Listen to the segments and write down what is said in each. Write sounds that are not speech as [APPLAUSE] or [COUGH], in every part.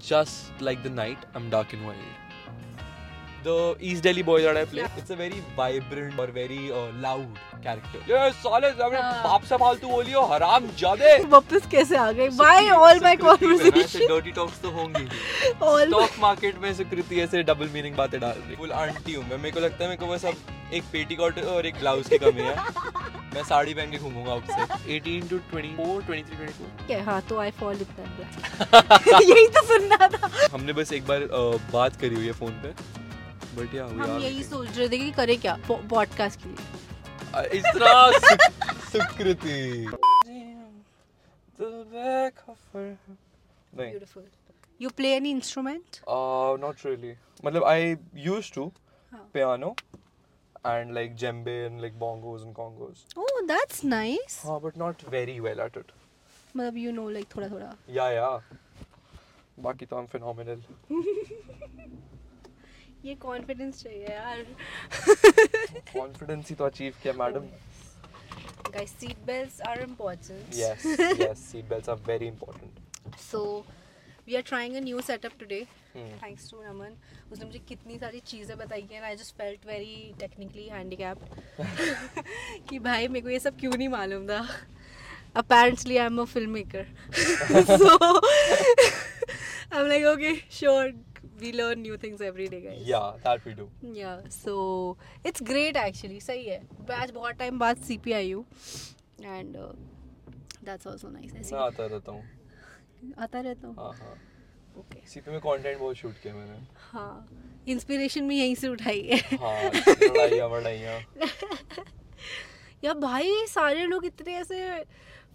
just like the night, I'm dark and wild. The East Delhi boy that I play, it's a very vibrant or very uh, loud character. Yeah, साले अपने हाँ. बाप से फालतू बोलियो हराम जादे। [LAUGHS] वापस कैसे आ गए? By all my conversation dirty talks तो होंगी ऑल स्टॉक मार्केट में सुकृति ऐसे डबल मीनिंग बातें डाल रही फुल आंटी हूँ मैं। मेरे को लगता है मेरे को बस अब एक पेटीकोट और एक ब्लाउज की कमी है। [LAUGHS] मैं साड़ी पहन के घूमूँगा अब से 18 टू 24 23 24 क्या हाँ तो आई फॉल इन दैट यही तो सुनना था। हमने बस एक बार बात करी हुई है फ़ोन पे। बट या हम यही सोच रहे थे कि करें क्या पॉडकास्ट के लिए। इतना सुक- Sukriti. The back of her- नहीं। Beautiful you play any instrument Uh, not really. मतलब I used to हाँ. piano and like djembe and like bongos and congos. Oh that's nice हाँ, but not very well at it. मतलब you know like थोड़ा थोड़ा Yeah, yeah. बाकी तो I'm phenomenal. ये confidence चाहिए यार Confidence ही तो achieve किया madam. guys seat belts are important Yes, yes. Seat belts are very important. so we are trying a new setup today Hmm. thanks to Naman उसने मुझे कितनी सारी चीज़ें बताई हैं I just felt very technically handicapped कि भाई मेरे को ये सब क्यों नहीं मालूम था apparently I'm a filmmaker so I'm like okay sure we learn new things every day guys Yeah, that we do. yeah so it's great actually सही है आज बहुत टाइम बाद CP आई हूँ and uh, that's also nice ऐसे मैं आता रहता हूँ. आता रहता हूँ हाँ हाँ. ओके सीपी में कंटेंट बहुत शूट किया मैंने. हाँ इंस्पिरेशन भी यहीं से उठाई है हाँ. लड़ाइयाँ वड़ाइयाँ. [LAUGHS] या भाई सारे लोग इतने ऐसे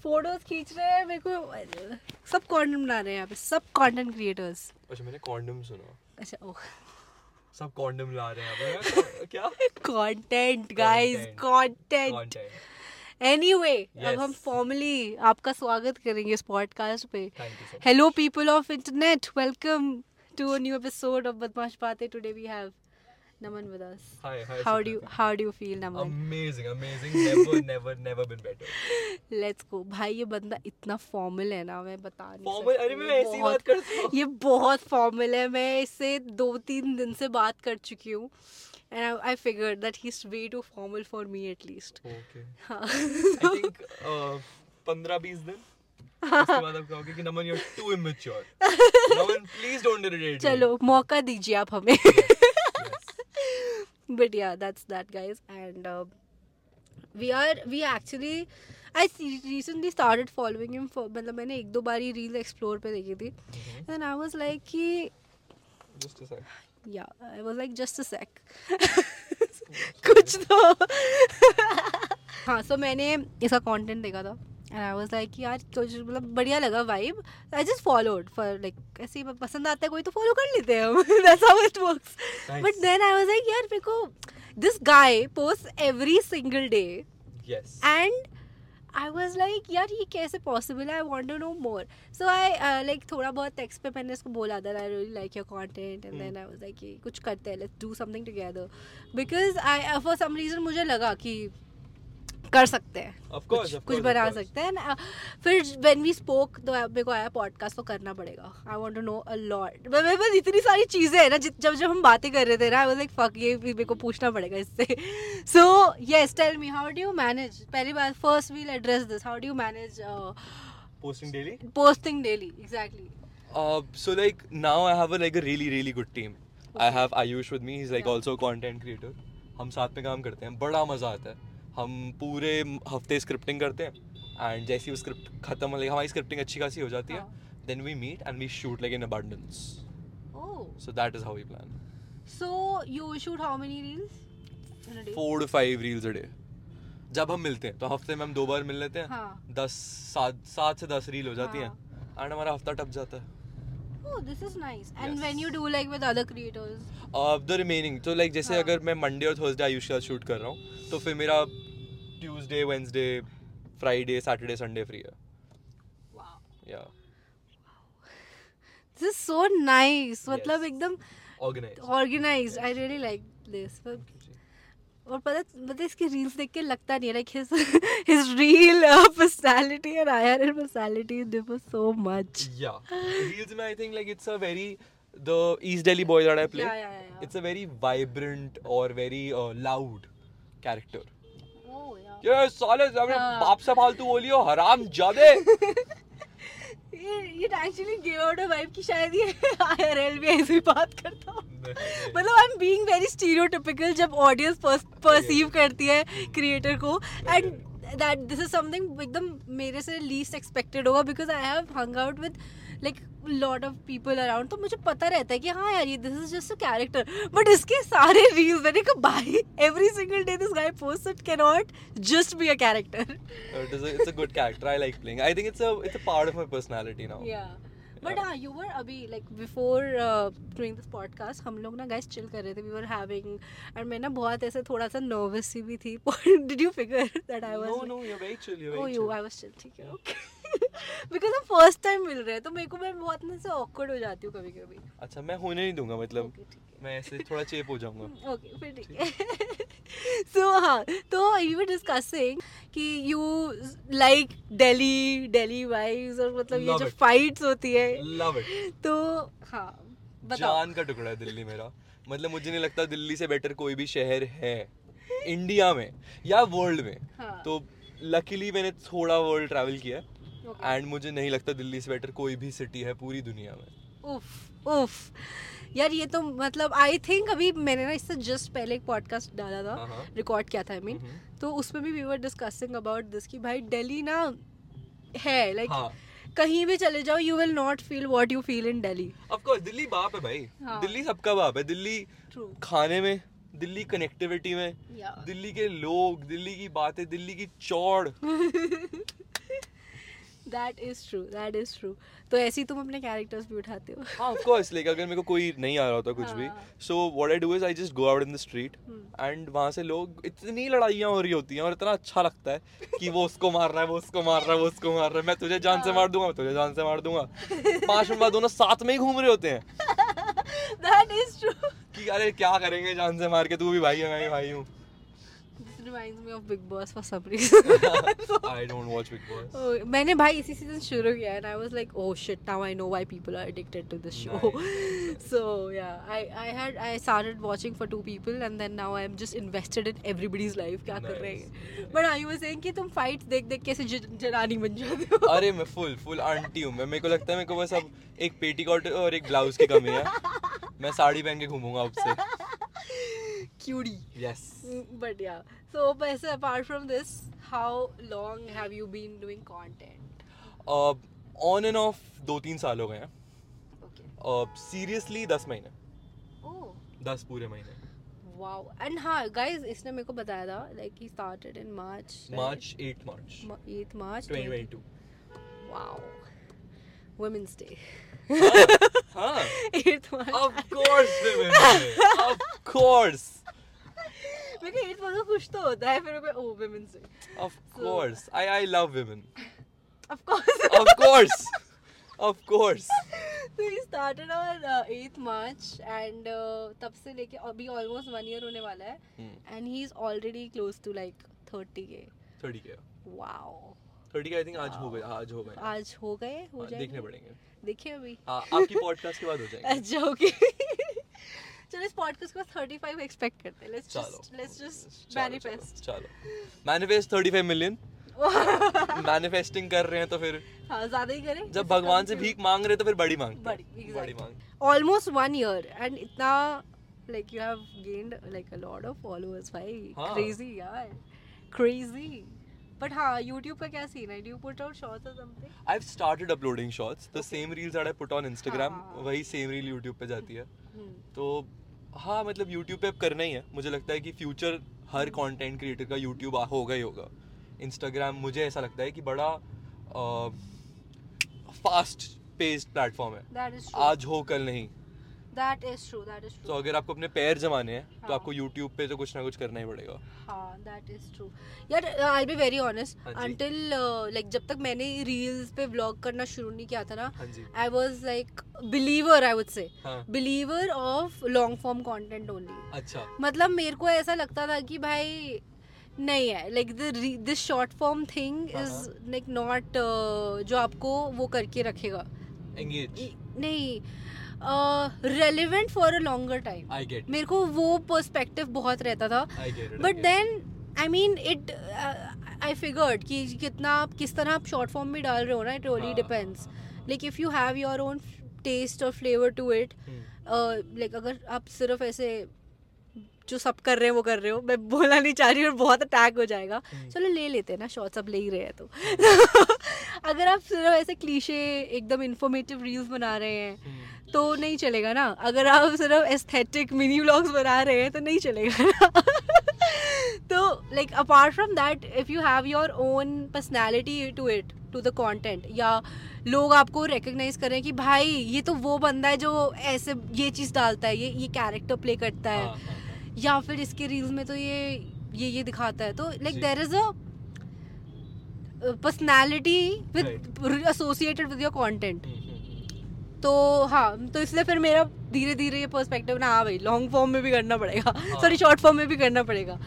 फ़ोटोज़ खींच रहे हैं मेरे को सब कंटेंट बना रहे हैं यहाँ पे सब कंटेंट क्रिएटर्स अच्छा मैंने कॉन्डम सुना. अच्छा ओह सब कॉन्डम ला रहे हैं यहाँ पे. क्या? Content guys. कंटेंट. एनीवे अब Yes. हम फॉर्मली आपका स्वागत करेंगे इस पॉडकास्ट पे. Hello people of internet welcome to a new episode of Badmash Baatein today we have Naman with us Hi, hi. how do you how do you feel naman Amazing, amazing. Never, [LAUGHS] never, never been better. Let's go भाई ये बंदा इतना formal है ना मैं बता नहीं? सकती अरे मैं ऐसी बात करता हूँ. ये बहुत फॉर्मल है मैं इससे दो तीन दिन से बात कर चुकी हूँ and I figure that he is way too formal for me at least Okay. हाँ I think uh, 15-20 दिन. उसके बाद आप कहोगे कि नमन you're too immature. Naman please don't irritate me. चलो मौका दीजिए आप हमें but yeah that's that guys and uh, we are we actually I recently started following him for मतलब मैंने एक दो बार ही रील एक्सप्लोर पे देखी थी Mhm. and I was like कि Was like just a sec. [LAUGHS] कुछ तो। हाँ सो मैंने इसका कंटेंट देखा था एंड आई वाज लाइक यार कुछ मतलब बढ़िया लगा vibe I just followed for like ऐसे ही पसंद आता है कोई तो फॉलो कर लेते हैं हम। That's how it works but then I was like यार मेरे को this guy post every single day Yes. And I was like यार ये कैसे पॉसिबल है? I want to know more so I like थोड़ा बहुत टेक्स्ट पे मैंने इसको बोला था I really like your content and then I was like ये कुछ करते हैं let's do something together because I for some reason मुझे लगा कि कर सकते हैं। Of course, कुछ, of कुछ बना सकते हैं। फिर व्हेन वी स्पोक तो मेरे को आया पॉडकास्ट तो करना पड़ेगा। I want to know a lot मेरे पास इतनी सारी चीज़ें हैं ना जब जब हम बातें कर रहे थे ना आई वाज लाइक फक ये भी मेरे को पूछना पड़ेगा इससे। So yes tell me how do you manage पहली बार first we'll address this how do you manage Posting daily. Posting daily exactly Uh, so like now I have a like a really really good team. I have Ayush with me. He's like Yeah. also a content creator. हम साथ में काम करते हैं. बड़ा मज़ा आता है। हम पूरे हफ़्ते स्क्रिप्टिंग करते हैं एंड जैसे ही वो स्क्रिप्ट खत्म हो हमारी स्क्रिप्टिंग अच्छी खासी हो जाती है। Then we meet and we shoot like in abundance oh so that is how we plan so you shoot how many reels four to five reels a day जब हम मिलते हैं तो हफ़्ते में हम दो बार मिल लेते हैं। हाँ। दस सात सात से दस रील हो जाती हैं। हाँ। एंड हमारा हफ़्ता टप जाता है। Oh, this is nice. And Yes. when you do like with other creators, the remaining तो लाइक जैसे हाँ. अगर मैं मंडे और थर्सडे आयुष के साथ शूट कर रहा हूँ तो फिर मेरा Tuesday Wednesday Friday Saturday Sunday free है wow, या this is so nice. मतलब. एकदम organise organized. I really like this. But और पता मतलब इसके रील्स देख के लगता नहीं है like his his real personality and IRL personality differ so much Yeah. Reels में I think like it's a very the East Delhi boy that I play. Yeah, yeah, yeah. It's a very vibrant or very uh, loud character. Oh yeah ये साले हाँ. बाप से फालतू बोलियो हराम जादे ये actually give out a vibe की शायद ये आईआरएल भी ऐसे ही बात करता हूँ। मतलब I am being very stereotypical जब ऑडियंस परसीव करती है क्रिएटर को। And that this is something एकदम मेरे से लीस्ट एक्सपेक्टेड होगा because I have hung out with like lot of people around तो मुझे पता रहता है कि हाँ यार ये this is just a character but इसके सारे रील्स मैंने कहा भाई every single day this guy post it can not just be a character a, it's a good character. I like playing. I think it's a it's a part of my personality now. बट. हाँ you were अभी like before doing this podcast हम लोग ना guys chill कर रहे थे we were having and मैं ना बहुत ऐसे थोड़ा सा नर्वस सी भी थी did you figure that I was No, no, you're very chill. You're oh very you chill. I was chill ठीक है ओके बिकॉज़ हम फ़र्स्ट टाइम मिल रहे हैं तो मेरे को मैं बहुत ना से ऑकवर्ड हो जाती हूँ कभी कभी अच्छा मैं होने नहीं दूँगा मतलब मैं ऐसे थोड़ा चेप हो जाऊँगा। [LAUGHS] ओके फिर ठीक है। [LAUGHS] सो हाँ तो यू वर डिस्कसिंग कि you like Delhi Delhi vibes और मतलब ये जो फाइट्स होती है। लव इट तो हाँ बताओ। जान का टुकड़ा है दिल्ली मेरा। मतलब मुझे नहीं लगता दिल्ली से बेटर कोई भी शहर है। इंडिया में या वर्ल्ड में। हाँ। तो लकीली मैंने थोड़ा वर्ल्ड ट्रैवल किया। है Okay. एंड मुझे नहीं लगता दिल्ली से बेटर कोई भी सिटी है पूरी दुनिया में। उफ उफ यार ये तो मतलब आई थिंक अभी मैंने ना इससे जस्ट पहले एक पॉडकास्ट डाला था हाँ, हाँ। रिकॉर्ड किया था आई I मीन हम्म। तो उसमें भी we were discussing about this कि भाई दिल्ली ना है लाइक हाँ। कहीं भी चले जाओ you will not feel what you feel in Delhi of course Delhi बाप है भाई। हाँ। दिल्ली सबका बाप है। दिल्ली ट्रू खाने में दिल्ली कनेक्टिविटी में या दिल्ली के लोग दिल्ली की बातें दिल्ली की चौड़। [LAUGHS] That is true that is true तो ऐसे ही तुम अपने कैरेक्टर्स भी उठाते हो। हाँ ऑफ़ कोर्स लाइक अगर मेरे को कोई नहीं आ रहा होता कुछ भी। So what I do is I just go out in the street. And वहाँ से लोग इतनी लड़ाइयाँ हो रही होती हैं और इतना अच्छा लगता है कि वो उसको मार रहा है वो उसको मार रहा है वो उसको मार रहा है। मैं तुझे जान से हाँ। मार दूँगा मैं तुझे जान से मार दूँगा। पाँच मिनट बाद दोनों साथ में ही घूम रहे होते हैं। दैट इज़ ट्रू कि अरे क्या करेंगे जान से मार के तू भी भाई है मैं भी भाई हूँ। Reminds me of Bigg Boss for some reason I don't watch Bigg Boss Oh, मैंने भाई इसी सीज़न शुरू किया and I was like oh shit now I know why people are addicted to this show so yeah I I had I started watching for two people and then now I am just invested in everybody's life क्या कर रहे हैं? But I was saying कि तुम fights देख देख कैसे जनानी बन जाते हो? अरे मैं फुल फुल आंटी हूँ। मैं मेरे को लगता है मेरे को बस अब एक पेटीकोट और एक ब्लाउज की कमी है। मैं साड़ी पहन के घूमूँगा अब से। Cutie yes but yeah so वैसे apart from this how long have you been doing content on and off दो तीन साल हो गए हैं। सीरियसली दस महीने। ओह दस पूरे महीने। वाओ एंड हाँ गाइस इसने मेरे को बताया था like he started in March March eight March 8th March 2022 Wow. Women's Day. हाँ [LAUGHS] 8th March. of course women of course मेरे को 8th March को कुछ तो होता है फिर मैं oh Women's Day. of course I I love women Of course. of course of course so he started on uh, 8th March and uh, तब से लेके अभी almost one year होने वाला है Hmm. and he's already close to like 30k. 30 के Wow. 30 के आई think आज हो गए आज हो गए आज हो गए हो हाँ, जाएँगे देखने पड़ेंगे देखे अभी हाँ आपकी पॉडकास्ट के बाद हो जाएँगे अच्छा ओके चलो इस पॉडकास्ट को 35 एक्सपेक्ट करते हैं। Let's just let's just manifest चलो मैनिफेस्ट 35 मिलियन मैनिफेस्टिंग कर रहे हैं तो फिर हाँ ज़्यादा ही करें। जब भगवान से भीख मांग रहे तो फिर बड़ी मांग। बड़ी बड़ी मांग। ऑलमोस्ट वन ईयर एंड इतना like you have gained like a lot of followers भाई। हाँ। क्रेजी यार। क्रेजी बट हाँ YouTube का क्या सीन है? Do you put out shorts और something I've started uploading shots. The same reels that I put on Instagram, हाँ। वही same reel YouTube पे जाती है. हम्म, तो हाँ मतलब यूट्यूब पे अब करना ही है. मुझे लगता है कि फ्यूचर हर कंटेंट क्रिएटर का यूट्यूब होगा ही होगा. इंस्टाग्राम मुझे ऐसा लगता है कि बड़ा फास्ट पेस्ड प्लेटफॉर्म है. आज हो कल नहीं. That is true that is तो ट्रू अगर आपको अपने पैर जमाने हैं तो हाँ। आपको यूट्यूब पे तो कुछ ना कुछ करना ही पड़ेगा। हाँ दैट इज़ ट्रू यार I be very honest until like जब तक मैंने रील्स पे व्लॉग करना शुरू नहीं किया था ना I was like believer I would say believer of long form content only अच्छा। मतलब मेरे को ऐसा लगता था कि भाई नहीं है. Like this short form thing is. Like not जो आपको वो करके रखेगा. एंगेज नहीं relevant for a longer time मेरे को वो पर्सपेक्टिव बहुत रहता था. But then I mean it I figured कि कितना आप किस तरह आप शॉर्ट फॉर्म में डाल रहे हो ना इट हाँ, depends like if you have your own taste और फ्लेवर टू इट। लाइक अगर आप सिर्फ़ ऐसे जो सब कर रहे हैं वो कर रहे हो मैं बोलना नहीं चाह रही और बहुत अटैक हो जाएगा हम्म। चलो ले लेते हैं ना शॉर्ट्स अब ले ही रहे हैं तो [LAUGHS] अगर आप सिर्फ़ ऐसे क्लीशे एकदम इन्फॉर्मेटिव रील्स बना रहे हैं हम्म। तो नहीं चलेगा ना अगर आप सिर्फ़ एस्थेटिक मिनी व्लॉग्स बना रहे हैं तो नहीं चलेगा ना [LAUGHS] तो like apart from that if you have your own personality to it to the content या लोग आपको रिकग्नाइज करें कि भाई ये तो वो बंदा है जो ऐसे ये चीज़ डालता है ये ये कैरेक्टर प्ले करता है हाँ, हाँ, हाँ। या फिर इसके रील्स में तो ये ये ये दिखाता है। तो like there is a personality with associated with your हम्म। तो हाँ तो इसलिए फिर मेरा धीरे धीरे ये पर्सपेक्टिव ना हाँ भाई लॉन्ग फॉर्म में भी करना पड़ेगा। सॉरी शॉर्ट फॉर्म में भी करना पड़ेगा।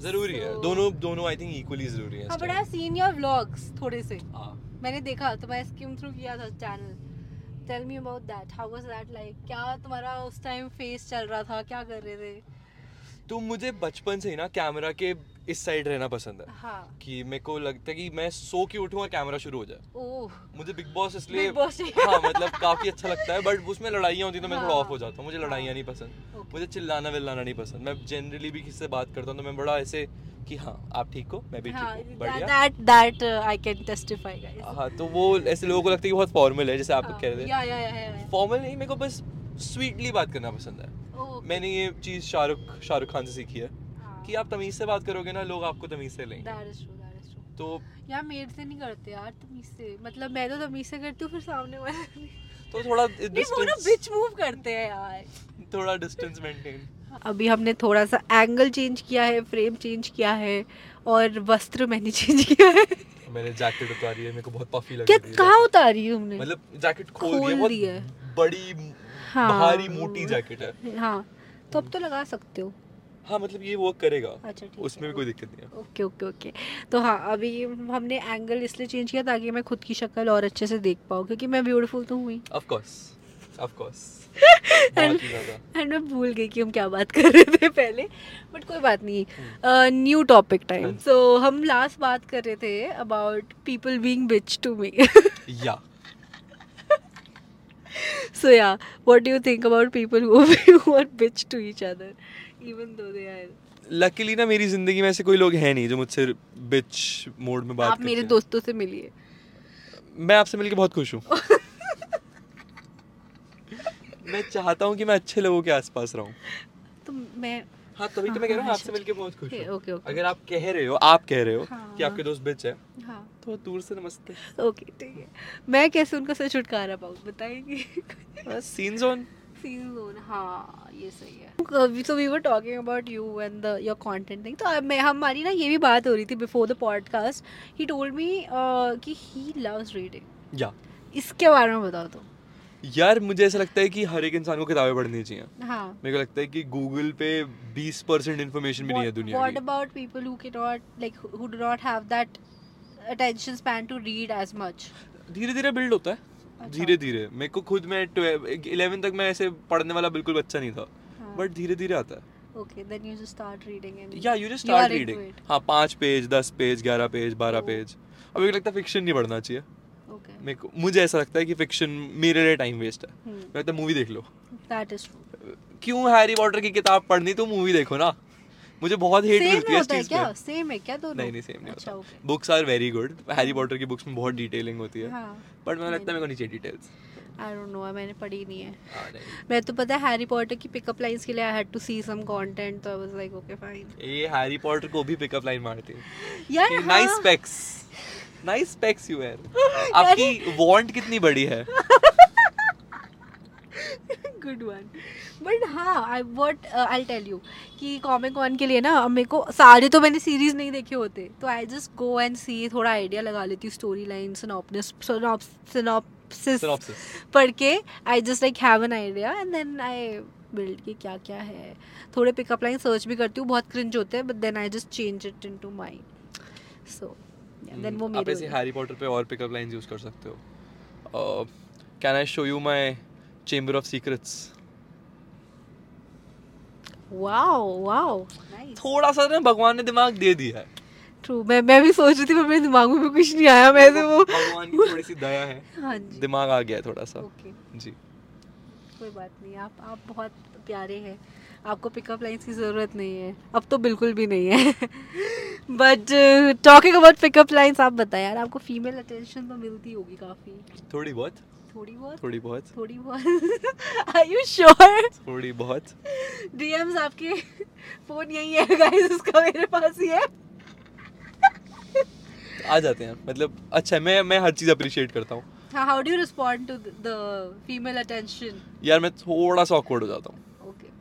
ज़रूरी so, है दोनों दोनों आई थिंक इक्वली ज़रूरी है हाँ but I seen your vlogs थोड़े से। हाँ। मैंने देखा तो मैं स्किम थ्रू किया था channel tell me about that how was that like क्या तुम्हारा उस टाइम फेस चल रहा था? क्या कर रहे थे? तो मुझे बचपन से ही ना कैमरा के इस साइड रहना पसंद है। हाँ। कि मेरे को लगता है कि मैं सो के उठूं और कैमरा शुरू हो जाए। मुझे बिग बॉस इसलिए। हाँ। मतलब काफ़ी अच्छा लगता है बट उसमें लड़ाइयाँ होती तो मैं थोड़ा हाँ। ऑफ़ हो जाता हूँ मुझे लड़ाइयाँ नहीं पसंद। Okay. मुझे चिल्लाना विल्लाना नहीं पसंद। मैं जनरली भी किसी से बात करता हूँ तो मैं बड़ा ऐसे कि हाँ आप ठीक हो मैं भी हाँ ठीक हूँ बढ़िया। That that I can testify guys हाँ तो वो ऐसे लोगों को लगता है कि बहुत फॉर्मल है जैसे आप हाँ, कह रहे थे। फॉर्मल नहीं मेरे को बस स्वीटली बात करना पसंद है। मैंने ये चीज़ शाहरुख शाहरुख खान से सीखी है कि आप तमीज से बात करोगे ना लोग आपको तमीज से लेंगे। That is true that is true तो यार मेरे से नहीं करते यार तमीज से। मतलब मैं तो तमीज से करती हूँ फिर सामने वाले तो थोड़ा वो ना डिस्टेंस बिच मूव करते हैं यार। थोड़ा डिस्टेंस मेंटेन अभी हमने थोड़ा सा एंगल चेंज किया है फ्रेम चेंज किया है और वस्त्र मैंने चेंज किया है। मैंने जैकेट उतारी है मेरे को बहुत पफी लग क्या रही है कहाँ। उतारी है तुमने? मतलब जैकेट खोल खोल है बहुत दी है। बड़ी हाँ। भारी मोटी जैकेट है। हाँ तो अब तो लगा सकते हो। हाँ मतलब ये वर्क करेगा। अच्छा उसमें भी कोई दिक्कत नहीं है। Okay okay okay. तो हाँ अभी हमने एंगल इसलिए चेंज किया ताकि मैं खुद की शक्ल और अच्छे से देख पाऊँ क्योंकि मैं ब्यूटीफुल तो हुई of course of course and मैं भूल गई कि हम क्या बात कर रहे थे पहले बट कोई बात नहीं। New topic time. सो हम लास्ट बात कर रहे थे about people being bitch to me yeah so yeah. What do you think about people who, [LAUGHS] who are bitch to each other even though they are? Luckily ना मेरी ज़िंदगी में ऐसे कोई लोग हैं नहीं जो मुझसे बिच मोड में बात आप मेरे। दोस्तों से मिलिए। मैं आपसे मिलके बहुत खुश हूँ। [LAUGHS] मैं चाहता हूँ कि मैं अच्छे लोगों के आसपास रहूँ। तो मैं हाँ तभी तो मैं कह रहा हूँ हाँ, आपसे अच्छा, मिलके बहुत खुश ओके, ओके। अगर आप कह रहे हो आप कह रहे हो हाँ, कि आपके दोस्त बिच है हाँ। तो दूर से नमस्ते। ओके ठीक है। मैं कैसे उनका से छुटकारा पाऊँ बताएँगे? सीन जोन सीन जोन हाँ ये सही है। So we were talking about you and the your content thing तो मैं हमारी ना ये भी बात हो रही थी before the podcast he told me कि ही लव्स रीडिंग या। इसके बारे में बताओ तो यार मुझे ऐसा लगता है कि हर एक इंसान को किताबें पढ़नी चाहिए। हाँ। मेरे को लगता है कि गूगल पे 20 परसेंट इन्फॉर्मेशन भी नहीं है दुनिया what की। about people who cannot like who do not have that attention span to read as much? धीरे धीरे बिल्ड होता है। अच्छा। धीरे धीरे मेरे को खुद में इलेवन तक मैं ऐसे पढ़ने वाला बिल्कुल बच्चा नहीं था। हाँ। बट धीरे धीरे आता है। Okay then you just start reading and just you start into reading it. हाँ पाँच पेज दस पेज ग्यारह पेज बारह Oh. पेज अब को लगता है फिक्शन नहीं पढ़ना चाहिए। मुझे ऐसा लगता है कि फिक्शन मेरे लिए टाइम वेस्ट है. मैं लगता मूवी देख लो। That is true. क्यों हैरी पॉटर की किताब पढ़नी तो मूवी देखो ना? मुझे बहुत हेट मिलती है इस चीज़ क्या? सेम है क्या दोनों? नहीं नहीं सेम नहीं अच्छा होता। Books are very good Harry Potter की बुक्स में बहुत डिटेलिंग होती है। हाँ। बट मुझे लगता है मेरे को चाहिए डिटेल्स आई डोंट नो मैंने पढ़ी नहीं है। हाँ मैं तो पता है हैरी पॉटर की पिकअप लाइंस के लिए I had to see some content तो I was like okay fine ये हैरी पॉटर को भी पिकअप लाइन मारती है। यार नाइस हाँ। Specs nice specs you wear आपकी वांट कितनी बड़ी है? गुड वन बट हाँ I what I tell you कि कॉमिक कॉन के लिए ना अब मेरे को सारे तो मैंने सीरीज़ नहीं देखे होते तो आई जस्ट गो एंड सी थोड़ा आइडिया लगा लेती हूँ स्टोरी लाइन सिनॉप्सिस. पढ़ के I just like have an idea and then I build कि क्या क्या है। थोड़े पिकअप लाइन सर्च भी करती हूँ बहुत क्रिंज होते हैं but then I just change it in to mind so then वो हम्म, आप ऐसे हैरी पॉटर पे और पिकअप लाइंस यूज़ कर सकते हो. Can I show you my chamber of secrets wow wow थोड़ा सा ना भगवान ने दिमाग दे दिया है. ट्रू मैं मैं भी सोच रही थी पर मेरे दिमाग में भी कुछ नहीं आया. मैं तो वो भगवान की थोड़ी सी दया है. [LAUGHS] हाँ जी. दिमाग आ गया है थोड़ा सा. ओके जी. कोई बात नहीं. आप आप बहुत प्यारे हैं. आपको पिकअप लाइन्स की ज़रूरत नहीं है। अब तो बिल्कुल भी नहीं है। But talking about pickup lines आप बताएँ यार आपको फीमेल अटेंशन तो मिलती होगी काफ़ी। थोड़ी बहुत। थोड़ी बहुत? थोड़ी बहुत। थोड़ी बहुत? आर यू श्योर थोड़ी बहुत। डीएम्स आपके फ़ोन यही है गाइस उसका मेरे पास ही है। आ जाते हैं। मतलब अच्छा मैं मैं हर चीज़ अप्रिशिएट करता हूँ। How do you respond to the female attention यार मैं थोड़ा सा ऑकवर्ड हो जाता हूँ।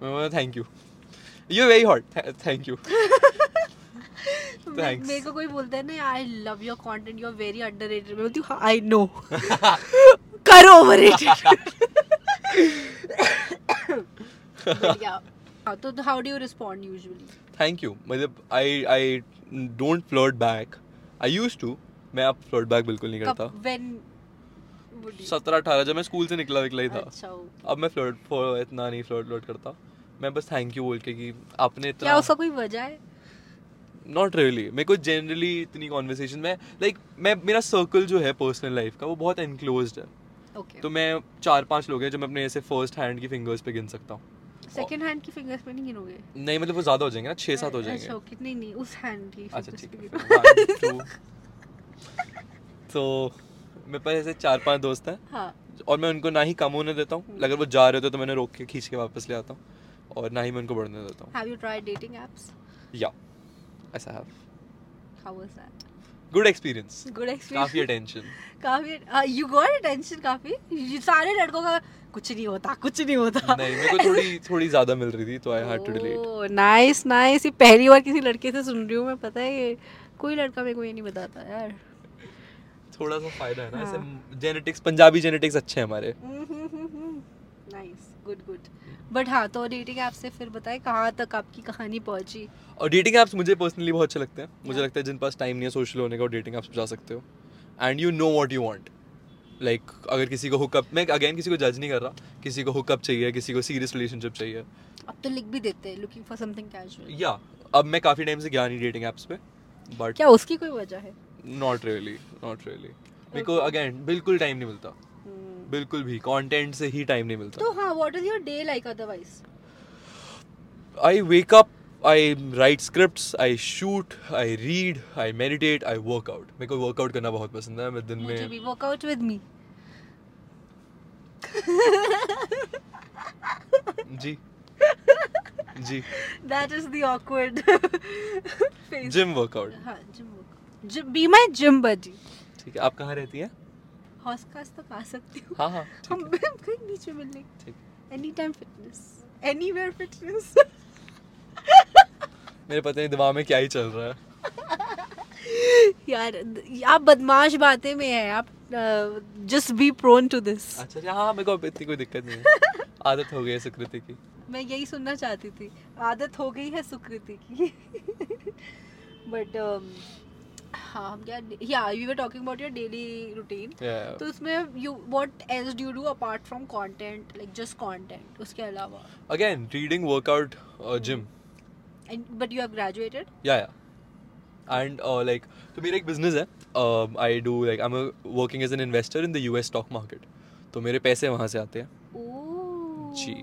[LAUGHS] मैं thank you you very hot thank you Thanks. मेरे को कोई बोलता है ना I love your content you are very underrated मैं बोलती हूँ आई नो कर ओवररेटेड तो how do you respond usually thank you मतलब I I don't flirt back I used to मैं अब फ्लर्ट बैक बिल्कुल नहीं करता। व्हेन सत्रह अठारह जब मैं स्कूल से निकला निकला ही था। अच्छा okay. अब मैं फ्लर्ट फॉर इतना नहीं फ्लर्ट फ्लर्ट करता। मैं बस थैंक यू बोल के कि आपने इतना क्या उसका कोई वजह है? नॉट रियली मेरे को जनरली इतनी कॉन्वर्सेशन में लाइक मैं मेरा सर्कल जो है पर्सनल लाइफ का वो बहुत एनक्लोज्ड है। ओके तो मैं चार पाँच लोग हैं जो मैं अपने ऐसे फ़र्स्ट हैंड की फिंगर्स पे गिन सकता हूँ। सेकंड हैंड की फिंगर्स पे नहीं गिनोगे? नहीं मतलब वो ज़्यादा हो जाएँगे ना छः सात हो जाएँगे। अच्छा कितनी नहीं उस हैंड की अच्छा ठीक है. [LAUGHS] [LAUGHS] तो मेरे पास ऐसे चार पाँच दोस्त हैं। हाँ। और मैं उनको ना ही कम होने देता हूँ। अगर वो जा रहे होते तो मैंने रोक के खींच के वापस ले आता हूँ। और ना ही मैं उनको बढ़ने देता हूँ। Have you tried dating apps या ऐसा है how was that good experience good experience काफ़ी अटेंशन [LAUGHS] काफ़ी यू गॉट अटेंशन काफ़ी? सारे लड़कों का कुछ नहीं होता कुछ नहीं होता। नहीं मेरे को थोड़ी [LAUGHS] थोड़ी ज़्यादा मिल रही थी तो I had to delete nice nice ये पहली बार किसी लड़के से सुन रही हूँ मैं पता है ये कोई लड़का मेरे को ये नहीं बताता यार। थोड़ा सा फ़ायदा है ना हाँ। ऐसे जेनेटिक्स पंजाबी जेनेटिक्स अच्छे हैं हमारे। नाइस गुड गुड बट हाँ तो डेटिंग ऐप से फिर बताए कहाँ तक आपकी कहानी पहुँची? और डेटिंग एप्स मुझे पर्सनली बहुत अच्छे लगते हैं। मुझे Yeah. लगता है जिन पास टाइम नहीं है सोशल होने का डेटिंग एप्स पे जा सकते हो। And you know what you want like अगर किसी को हुकअप मैं अगेन किसी को जज नहीं कर रहा। किसी को हुकअप चाहिए किसी को सीरियस रिलेशनशिप चाहिए। अब तो लिख भी देते हैं लुकिंग फॉर समथिंग कैजुअल या अब मैं काफ़ी टाइम से गया नहीं डेटिंग एप्स पे बट क्या उसकी कोई वजह है? नॉट रियली नॉट रियली मेरे को अगेन बिल्कुल टाइम नहीं मिलता। बिल्कुल भी कंटेंट से ही टाइम नहीं मिलता। तो हाँ what is your day like otherwise I wake up I write scripts I shoot I read I meditate I workout मेरे को वर्कआउट करना बहुत पसंद है मैं दिन मुझे में भी वर्कआउट विद मी जी। जी। That is the awkward face gym workout हाँ gym gym be my gym buddy ठीक है आप कहाँ रहती हैं? हॉस्कास तक आ सकती हूँ। हाँ हाँ हम कहीं बीच में मिलने ठीक। Any time fitness anywhere fitness मेरे पता नहीं दिमाग में क्या ही चल रहा है। यार आप बदमाश बातें में है आप just be prone to this अच्छा अच्छा हाँ मेरे को इतनी कोई दिक्कत नहीं है। [LAUGHS] आदत हो गई है सुकृति की। मैं यही सुनना चाहती थी। आदत हो गई है सुकृति की। [LAUGHS] बट हाँ हम क्या या we were talking about your daily routine Yeah. तो उसमें you what else do you do apart from content like just content उसके अलावा Again, reading, workout, uh, gym. But you have graduated Yeah, yeah. And uh, like, तो मेरा एक business है. Um, I do like I'm a, working as an investor in the US stock market. तो मेरे पैसे वहाँ से आते हैं. जी.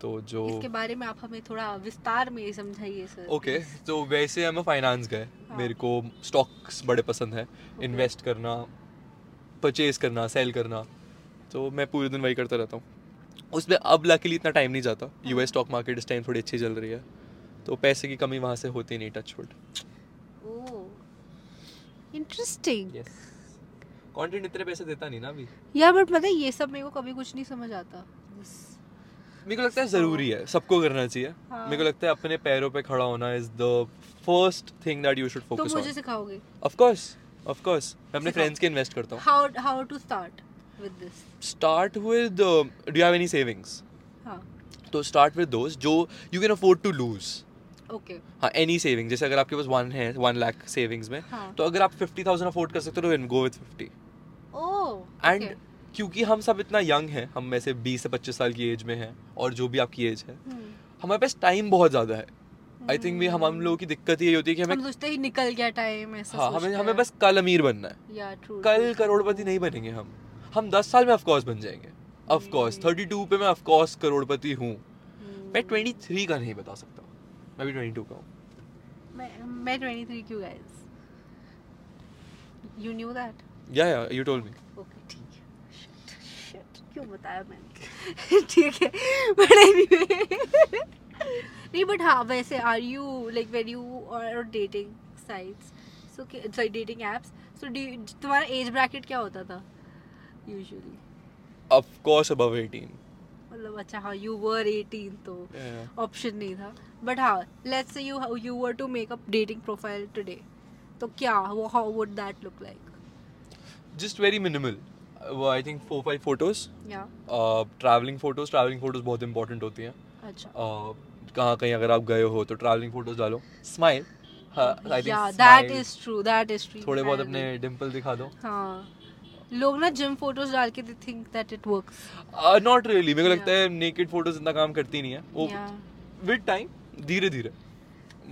तो जो इसके बारे में आप हमें थोड़ा विस्तार में समझाइए सर ओके तो वैसे a फाइनेंस गए हाँ. मेरे को स्टॉक्स बड़े पसंद है। इन्वेस्ट करना परचेज करना सेल करना तो मैं पूरे दिन वही करता रहता हूँ। उसमें अब लकीली इतना टाइम नहीं जाता। हाँ। यूएस स्टॉक मार्केट इस टाइम थोड़ी अच्छी चल रही है। तो पैसे की कमी वहाँ से होती नहीं टच वुड इंटरेस्टिंग कंटेंट इतने पैसे देता नहीं ना अभी? या बट पता है ये सब मेरे को कभी कुछ नहीं समझ आता। मेरे को लगता है ज़रूरी है सबको करना चाहिए। हाँ। मेरे को लगता है अपने पैरों पे खड़ा होना is the first thing that you should तो फोकस मुझे सिखाओगे? ऑफ़ कोर्स ऑफ़ कोर्स मैं अपने फ्रेंड्स के इन्वेस्ट करता हूँ। How how to start with this start with do you have any savings हाँ। तो स्टार्ट विद दोस जो you can afford to lose okay हाँ एनी सेविंग जैसे अगर आपके पास वन है वन लाख सेविंग्स में हाँ। तो अगर आप फिफ्टी थाउज़ेंड अफोर्ड कर सकते हो तो go with fifty oh and क्योंकि हम सब इतना यंग हैं हम में से बीस से पच्चीस साल की एज में हैं और जो भी आपकी एज है। हम्म। हमारे पास टाइम बहुत ज़्यादा है। आई थिंक भी हम हम लोगों की दिक्कत ये होती है कि हम सोचते ही निकल गया टाइम ऐसा हाँ हमें हमें बस कल अमीर बनना है। या ट्रू कल करोड़पति नहीं बनेंगे हम। हम दस साल में ऑफकोर्स बन जाएँगे। ऑफकोर्स। थर्टी टू पे मैं ऑफकोर्स करोड़पति हूँ। मैं ट्वेंटी थ्री का नहीं बता सकता। मैं भी ट्वेंटी टू का हूँ। मैं मैं 23 क्यों गाइस यू न्यू दैट या या यू टोल्ड मी ओके ठीक है Shit, shit, क्यों बताया मैंने? [LAUGHS] ठीक है बट एनीवे नहीं बट हाँ वैसे are you like when you are dating sites so sorry dating apps so तुम्हारा एज ब्रैकेट क्या होता था यूजुअली ऑफकोर्स अबव एटीन मतलब अच्छा हाँ यू वर 18 तो ऑप्शन नहीं था. बट हाँ let's say you you were to make up dating profile today तो क्या वो how would that look like just very minimal I think four five photos travelling photos travelling photos बहुत important होती हैं. अच्छा. Uh, कहाँ कहीं अगर आप गए हो तो ट्रैवलिंग फ़ोटोज़ डालो. स्माइल true थोड़े बहुत अपने. डिंपल दिखा दो. हाँ. लोग ना जिम फ़ोटोज़ डाल के they think that it works not really मेरे को लगता है नेकेड फ़ोटोज़ इतना काम करती नहीं है. वो विद टाइम धीरे धीरे.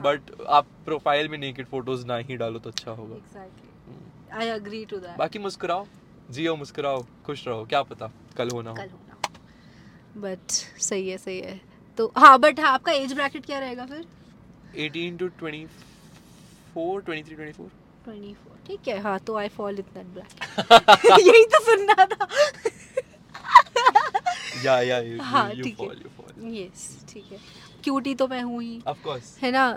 बट आप प्रोफ़ाइल में नेकेड फ़ोटोज़ ना ही डालो तो अच्छा होगा. Exactly I agree to that बाकी मुस्कुराओ. जियो मुस्कुराओ खुश रहो क्या पता कल होना हो। कल होना बट सही है सही है। तो हाँ बट हाँ आपका एज ब्रैकेट क्या रहेगा फिर? 18 टू 24 23 24 24 ठीक है। हाँ तो I fall in that bracket यही तो सुनना था। या या यू हाँ, you fall you fall yes ठीक है। क्यूटी तो मैं हूँ ही। ऑफ़ कोर्स है ना?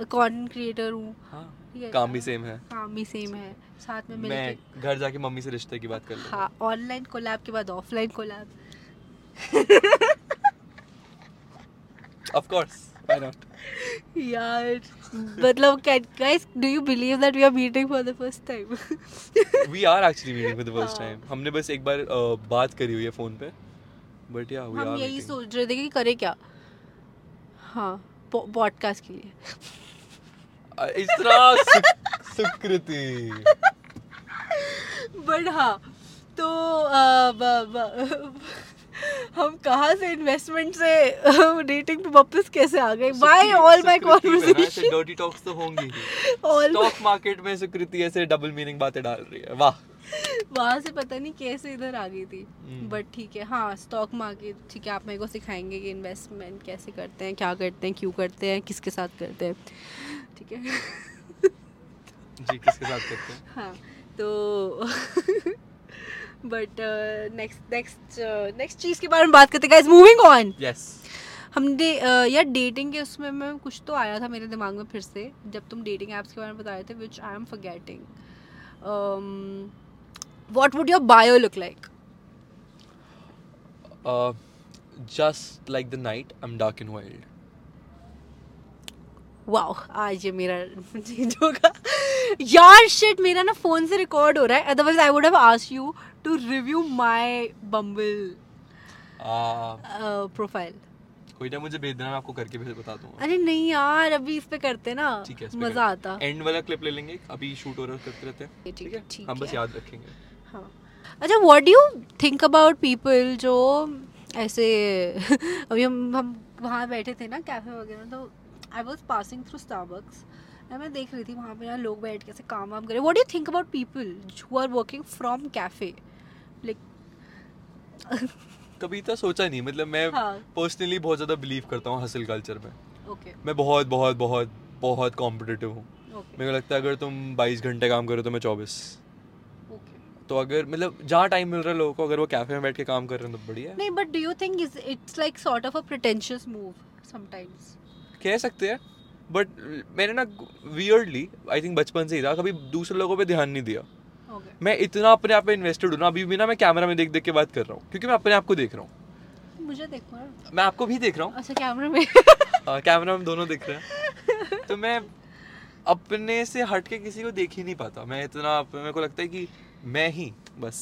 कंटेंट क्रिएटर हूँ। हाँ। काम भी सेम है। काम भी सेम है। साथ में मैं घर जाके मम्मी से रिश्ते की बात कर लूँगा हाँ ऑनलाइन कोलैब के बाद offline collab of course why not यार मतलब guys do you believe that we are meeting for the first time we are actually meeting for the first. Time हमने बस एक बार अ, बात करी हुई है फ़ोन पे। बट या वी आर हम यही सोच रहे थे कि करें क्या? हाँ पॉडकास्ट के लिए। इतना सुक- सुकृति। [LAUGHS] बट हाँ तो हम कहाँ से इन्वेस्टमेंट से डेटिंग पे वापस कैसे आ गए? By all my conversation dirty talks तो होंगी स्टॉक मार्केट [LAUGHS] में सुकृति ऐसे डबल मीनिंग बातें डाल रही है वाह। वहाँ से पता नहीं कैसे इधर आ गई थी। हम्म। बट ठीक है हाँ स्टॉक मार्केट ठीक है आप मेरे को सिखाएँगे कि इन्वेस्टमेंट कैसे करते हैं क्या करते हैं क्यों करते हैं किसके साथ करते हैं। ठीक है? [LAUGHS] जी किसके साथ करते हैं? हाँ तो बट नेक्स्ट नेक्स्ट नेक्स्ट चीज़ के बारे में बात करते गाइस मूविंग ऑन यस हमने uh, यार डेटिंग के उसमें में कुछ तो आया था मेरे दिमाग में फिर से जब तुम डेटिंग ऐप्स के बारे में बता रहे थे which I am forgetting what would your bio look like just like the night I am dark and wild wow आज ये मेरा [LAUGHS] चेंज होगा। यार शिट मेरा ना फ़ोन से रिकॉर्ड हो रहा है। Otherwise I would have asked you to review my Bumble profile कोई ना मुझे भेज देना मैं आपको करके फिर बता दूँगा। अरे नहीं यार अभी इस पे करते ना ठीक है मज़ा आता। एंड वाला क्लिप ले लेंगे अभी शूट हो रहा है करते रहते हैं। ठीक ठीक है, है हम बस याद रखेंगे। हाँ। अच्छा what do you think about people जो ऐसे [LAUGHS] अभी हम हम वहाँ बैठे थे ना कैफ़े वगैरह तो I was passing through Starbucks मैं देख रही थी वहाँ पे ना लोग बैठ के ऐसे काम वाम करे what do think about people who are working from cafe like कभी तो सोचा नहीं मतलब मैं हाँ। पर्सनली बहुत ज़्यादा बिलीव करता हूँ हसल कल्चर में। ओके मैं बहुत बहुत बहुत बहुत कॉम्पिटिटिव हूँ। ओके मेरे को लगता है अगर तुम 22 घंटे काम करो तो मैं 24 ओके तो अगर मतलब जहाँ टाइम मिल रहा है लोगों को अगर वो कैफ़े में बैठ के काम कर रहे हैं तो बढ़िया है। नहीं but do you think is it's like sort of a pretentious move sometimes कह सकते हैं बट मैंने ना वियर्डली आई थिंक बचपन से ही था कभी दूसरे लोगों पे ध्यान नहीं दिया। Okay. मैं इतना अपने आप में इन्वेस्टेड हूँ ना अभी भी ना मैं कैमरा में देख देख के बात कर रहा हूँ क्योंकि मैं अपने आप को देख रहा हूँ। मुझे देखो ना मैं आपको भी देख रहा हूँ। अच्छा कैमरा में। [LAUGHS] हाँ, कैमरा में दोनों देख रहे हैं। तो मैं अपने से हट के किसी को देख ही नहीं पाता। मैं इतना मेरे को लगता है कि मैं ही बस।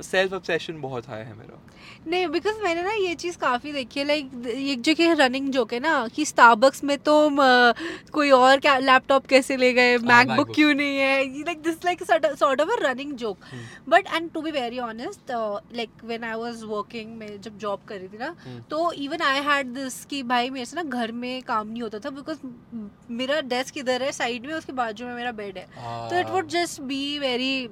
सेल्फ ऑब्सेशन बहुत हाई है मेरा। नहीं बिकॉज़ मैंने ना ये चीज़ काफ़ी देखी है लाइक एक जो कि रनिंग जोक है ना कि स्टारबक्स में तो म, कोई और क्या लैपटॉप कैसे ले गए मैकबुक क्यों नहीं है? Like this like sort of a running joke. But and to be very honest like when I was working मैं जब जॉब कर रही थी ना हम्म। तो इवन आई हैड दिस कि भाई मेरे से ना घर में काम नहीं होता था बिकॉज़ मेरा डेस्क इधर है साइड में उसके बाजू में मेरा बेड है। तो it would just be very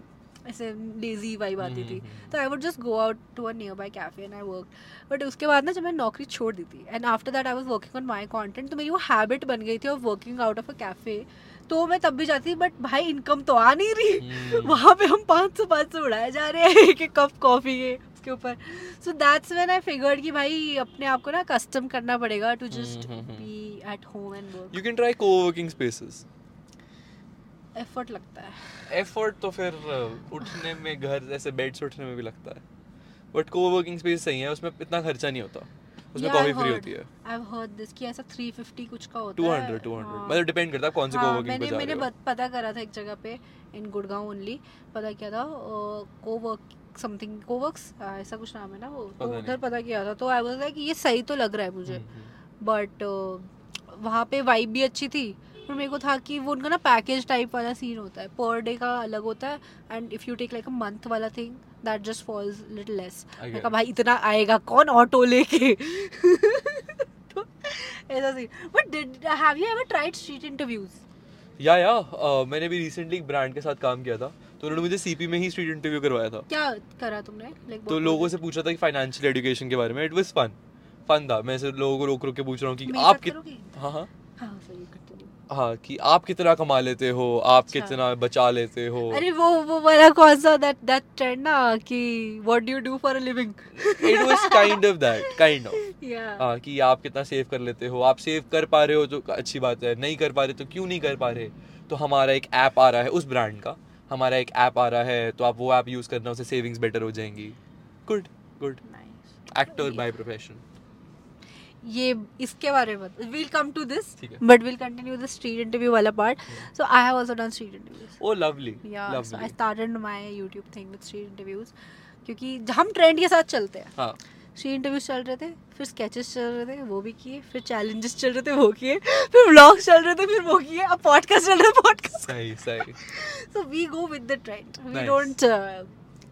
ऐसे लेजी वाइब आती थी। हम्म, तो I would just go out to a nearby cafe and I work but उसके बाद ना जब मैं नौकरी छोड़ दी थी and after that I was working on my content तो मेरी वो हैबिट बन गई थी of working out of a cafe तो मैं तब भी जाती बट भाई इनकम तो आ नहीं रही। हम्म। वहाँ पे हम पाँच सौ पाँच सौ उड़ाए जा रहे हैं [LAUGHS] एक एक कप कॉफ़ी के उसके ऊपर। So that's when I figured कि भाई अपने आप को ना कस्टम करना पड़ेगा to just hmm, hmm, hmm. Be at home and work you can try coworking spaces effort लगता है। एफर्ट तो फिर उठने में घर जैसे बेड से उठने में भी लगता है। बट कोवर्किंग स्पेस सही है उसमें इतना खर्चा नहीं होता। उसमें कॉफ़ी फ्री होती है। I've heard this कि ऐसा 350 कुछ का होता 200 है 200 हाँ। मतलब डिपेंड करता है कौन से हाँ, कोवर्किंग पे मैंने जा मैंने रहे हो। बत- पता करा था एक जगह पे इन गुड़गांव ओनली पता किया था कोवर्क समथिंग कोवर्क्स ऐसा कुछ नाम है ना वो तो उधर पता किया था। तो आई वाज लाइक ये सही तो लग रहा है मुझे। हम्म, हम्म। बट वहाँ पे वाइब भी अच्छी थी पर मेरे को था कि वो उनका ना पैकेज टाइप वाला सीन होता है। पर डे का अलग होता है and if you take like a month वाला thing that just falls little less मैं कहा भाई इतना आएगा कौन ऑटो लेके? [LAUGHS] तो ऐसा scene but did have you ever tried street interviews yeah yeah मैंने भी रिसेंटली एक ब्रांड के साथ काम किया था तो उन्होंने मुझे सीपी में ही स्ट्रीट इंटरव्यू करवाया था। क्या करा तुमने? लाइक तो लोगों से पूछा था कि फाइनेंशियल एजुकेशन के बारे में। इट वाज फन फन था। मैं ऐसे लोगों को रोक रोक के पूछ रहा हूँ कि आप करोगे? हाँ हाँ। हाँ हाँ कि आप कितना कमा लेते हो आप अच्छा। कितना बचा लेते हो। अरे वो वो वाला कौन सा दैट दैट ट्रेंड ना कि what do you do for a living it was kind of that kind of yeah हाँ कि आप कितना सेव कर लेते हो आप सेव कर पा रहे हो तो अच्छी बात है नहीं कर पा रहे तो क्यों नहीं कर पा रहे? तो हमारा एक ऐप आ रहा है उस ब्रांड का हमारा एक ऐप आ रहा है तो आप वो ऐप यूज़ करना उससे सेविंग्स बेटर हो जाएँगी। Good good nice actor by profession ये इसके बारे में will come to this but will continue the street interview वाला part so I have also done street interviews oh lovely yeah so I started my YouTube thing with street interviews क्योंकि हम trend के साथ चलते हैं। हाँ। Street interviews चल रहे थे फिर स्केचेस चल रहे थे वो भी किए फिर चैलेंजेस चल रहे थे वो किए फिर व्लॉग्स चल रहे थे फिर वो किए अब पॉडकास्ट चल रहा है पॉडकास्ट सही सही। So we go with the trend we don't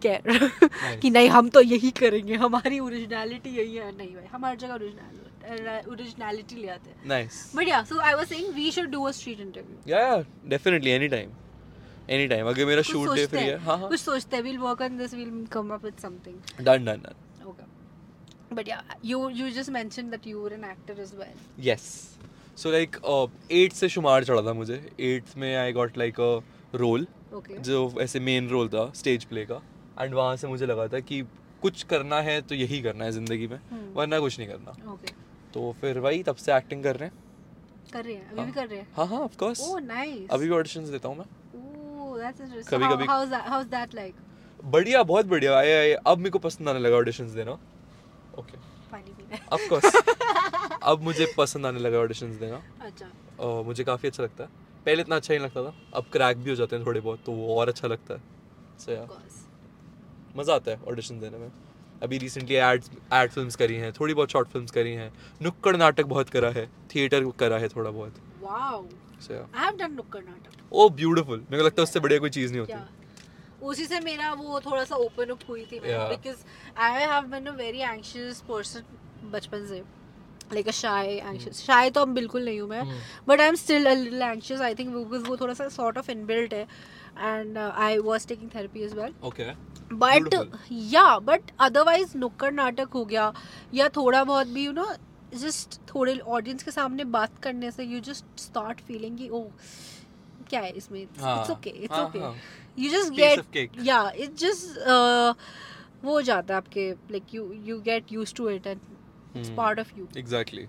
care कि नहीं हम तो यही करेंगे हमारी ओरिजिनलिटी यही है। नहीं भाई हम हर जगह ओरिजिनल ओरिजिनलिटी ले आते हैं। Nice but yeah so I was saying we should do a street interview yeah yeah definitely any time any time अगर मेरा शूट डे फ्री है। हैं हाँ कुछ सोचते हैं we will work on this we will come up with something done done done okay. But yeah you you just mentioned that you were an actor as well. Yes so like eight से शुमार चढ़ा था मुझे. Eighth में I got like a role okay. जो ऐसे main role था stage play का. एंड वहाँ से मुझे लगा था कि कुछ करना है तो यही करना है ज़िंदगी में हम्म। वरना कुछ नहीं करना. Okay. तो फिर वही तब से एक्टिंग कर रहे हैं। कर रहे हैं? अभी भी हाँ। कर रहे हैं? हाँ हाँ ऑफ़ कोर्स oh nice अभी भी ऑडिशंस देता हूँ मैं। कभी- कभी- that how's that like? बढ़िया बहुत बढ़िया। आए आए अब मेरे को पसंद आने लगा ऑडिशंस देना। ओके पानी पीना ऑफ़ कोर्स अब मुझे पसंद आने लगा ऑडिशंस देना। अच्छा। अ, मुझे काफ़ी अच्छा लगता है। पहले इतना अच्छा नहीं लगता था। अब क्रैक भी हो जाते हैं थोड़े बहुत तो वो और अच्छा लगता है। सो या of मज़ा आता है ऑडिशन देने में। अभी रिसेंटली एड्स एड फिल्म्स करी हैं थोड़ी बहुत शॉर्ट फिल्म्स करी हैं। नुक्कड़ नाटक बहुत करा है थिएटर करा है थोड़ा बहुत। सो नुक्कड़ नाटक। ओ ब्यूटीफुल मेरे को लगता है उससे बढ़िया कोई चीज़ नहीं होती। उसी से मेरा वो थोड़ा सा ओपन अप हुई थी because I have been a very anxious person बचपन से। लाइक अ शाय एंशियस शाय तो अब बिल्कुल नहीं हूँ मैं। But I am still a little anxious I think because वो थोड़ा सा सॉर्ट ऑफ़ इनबिल्ट है and I was taking therapy as well okay but yeah but otherwise नुक्कड़ नाटक हो गया या थोड़ा बहुत भी यू नो जस्ट थोड़े ऑडियंस के सामने बात करने से यू जस्ट स्टार्ट फीलिंग कि ओ क्या है इसमें? It's okay it's okay. You just get yeah it just वो हो जाता है आपके like you you get used to it and it's. Part of you exactly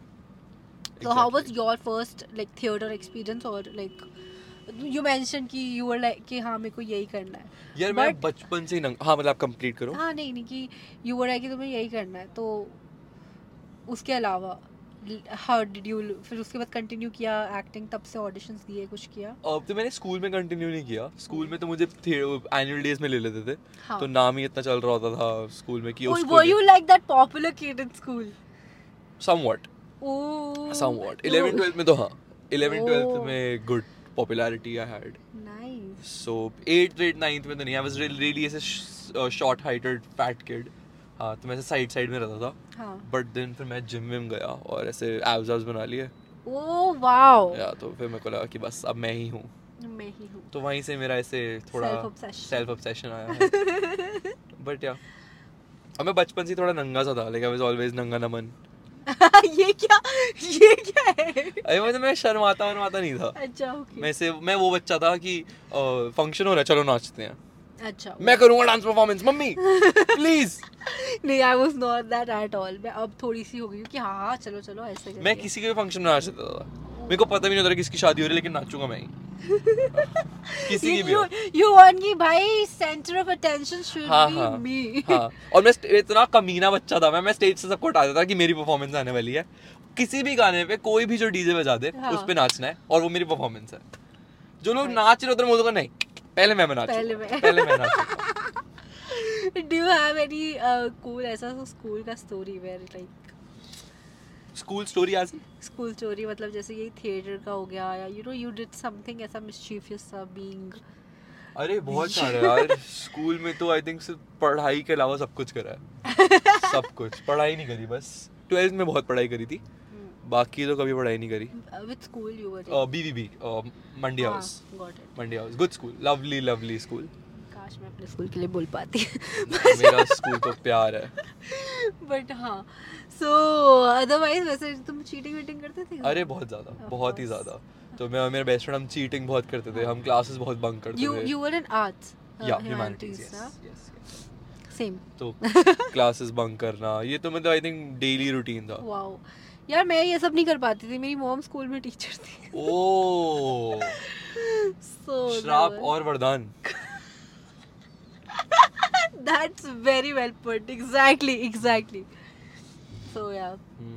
So how was your first like theater experience or like you mention कि you were like कि हाँ मेरे को यही करना है। यार मैं बचपन से ही नंग हाँ मतलब आप कंप्लीट करो। हाँ नहीं नहीं कि यू वर लाइक कि तुम्हें यही करना है तो उसके अलावा हाउ डिड यू फिर उसके बाद कंटिन्यू किया एक्टिंग तब से ऑडिशंस दिए कुछ किया? अब तो मैंने स्कूल में कंटिन्यू नहीं किया। स्कूल में तो मुझे एनुअल डेज़ में ले लेते थे। हाँ। तो नाम ही इतना चल रहा होता था स्कूल में कि were you like that popular kid in school somewhat somewhat 11 12 में तो हाँ। 11 12 Oh. में good popularity I had nice so 8th 8th 9th में तो नहीं आई वाज रियली ऐसे शॉर्ट हाइटेड फैट किड हाँ तो मैं ऐसे साइड साइड में रहता था. हाँ. बट देन फिर मैं जिम विम गया और ऐसे एब्स एब्स बना लिए. ओह वाओ या तो फिर मेरे को लगा कि बस अब मैं ही हूँ. मैं ही हूँ. तो वहीं से मेरा ऐसे थोड़ा Self-obsession. सेल्फ ऑब्सेशन आया. है बट या अब मैं बचपन से थोड़ा नंगा सा था. लाइक आई वाज ऑलवेज नंगा नमन. [LAUGHS] ये क्या? ये क्या है? अरे मतलब मैं शर्माता वर्माता नहीं था। अच्छा ओके मैं से मैं वो बच्चा था कि फ़ंक्शन हो रहा है चलो नाचते हैं। अच्छा मैं करूँगा डांस परफॉर्मेंस मम्मी प्लीज़ [LAUGHS] नहीं I was not that at all मैं अब थोड़ी सी हो गई हूँ कि हाँ हाँ चलो चलो ऐसे मैं किसी के भी फ़ंक्शन में नाच सकता था। मेरे को पता भी नहीं होता किसकी शादी हो रही है लेकिन नाचूँगा मैं [LAUGHS] किसी की भी यू वांट कि भाई centre of attention should be me हाँ और मैं इतना कमीना बच्चा था मैं मैं स्टेज से सबको हटा देता कि मेरी परफॉर्मेंस आने वाली है। किसी भी गाने पे कोई भी जो डीजे बजा दे हाँ। उस पे नाचना है और वो मेरी परफॉर्मेंस है। जो लोग नाच रहे होते हैं मुझे नहीं पहले मैं मैं पहले मैं। पहले मैं नाचूँगा do you have any cool ऐसा स्कूल का story where like school story आज स्कूल स्टोरी मतलब जैसे यही थिएटर का हो गया या you know you did something ऐसा मिस्चीफियस सा बीइंग अरे बहुत सारे यार स्कूल में तो आई थिंक सिर्फ़ पढ़ाई के अलावा सब कुछ करा है। [LAUGHS] सब कुछ पढ़ाई नहीं करी बस। ट्वेल्थ में बहुत पढ़ाई करी थी। बाकी तो कभी पढ़ाई नहीं करी। With school you were BBB Mandi House got it Mandi House good school lovely lovely school काश मैं अपने स्कूल के लिए बोल पाती। [LAUGHS] मेरा स्कूल तो प्यार है। बट हाँ सो अदरवाइज़ वैसे तुम चीटिंग वीटिंग करते थे? अरे बहुत ज़्यादा बहुत ही ज़्यादा। तो मैं और मेरा बेस्ट फ्रेंड हम चीटिंग बहुत करते थे हम क्लासेस बहुत बंक करते यू थे। यू वर इन आर्ट्स या ह्यूमैनिटीज यस सेम तो [LAUGHS] क्लासेस बंक करना ये तो मतलब आई थिंक डेली रूटीन था। वाओ यार मैं ये सब नहीं कर पाती थी मेरी मॉम स्कूल में टीचर थी। [LAUGHS] ओ सो श्राप और वरदान। That's very well put exactly exactly so yeah.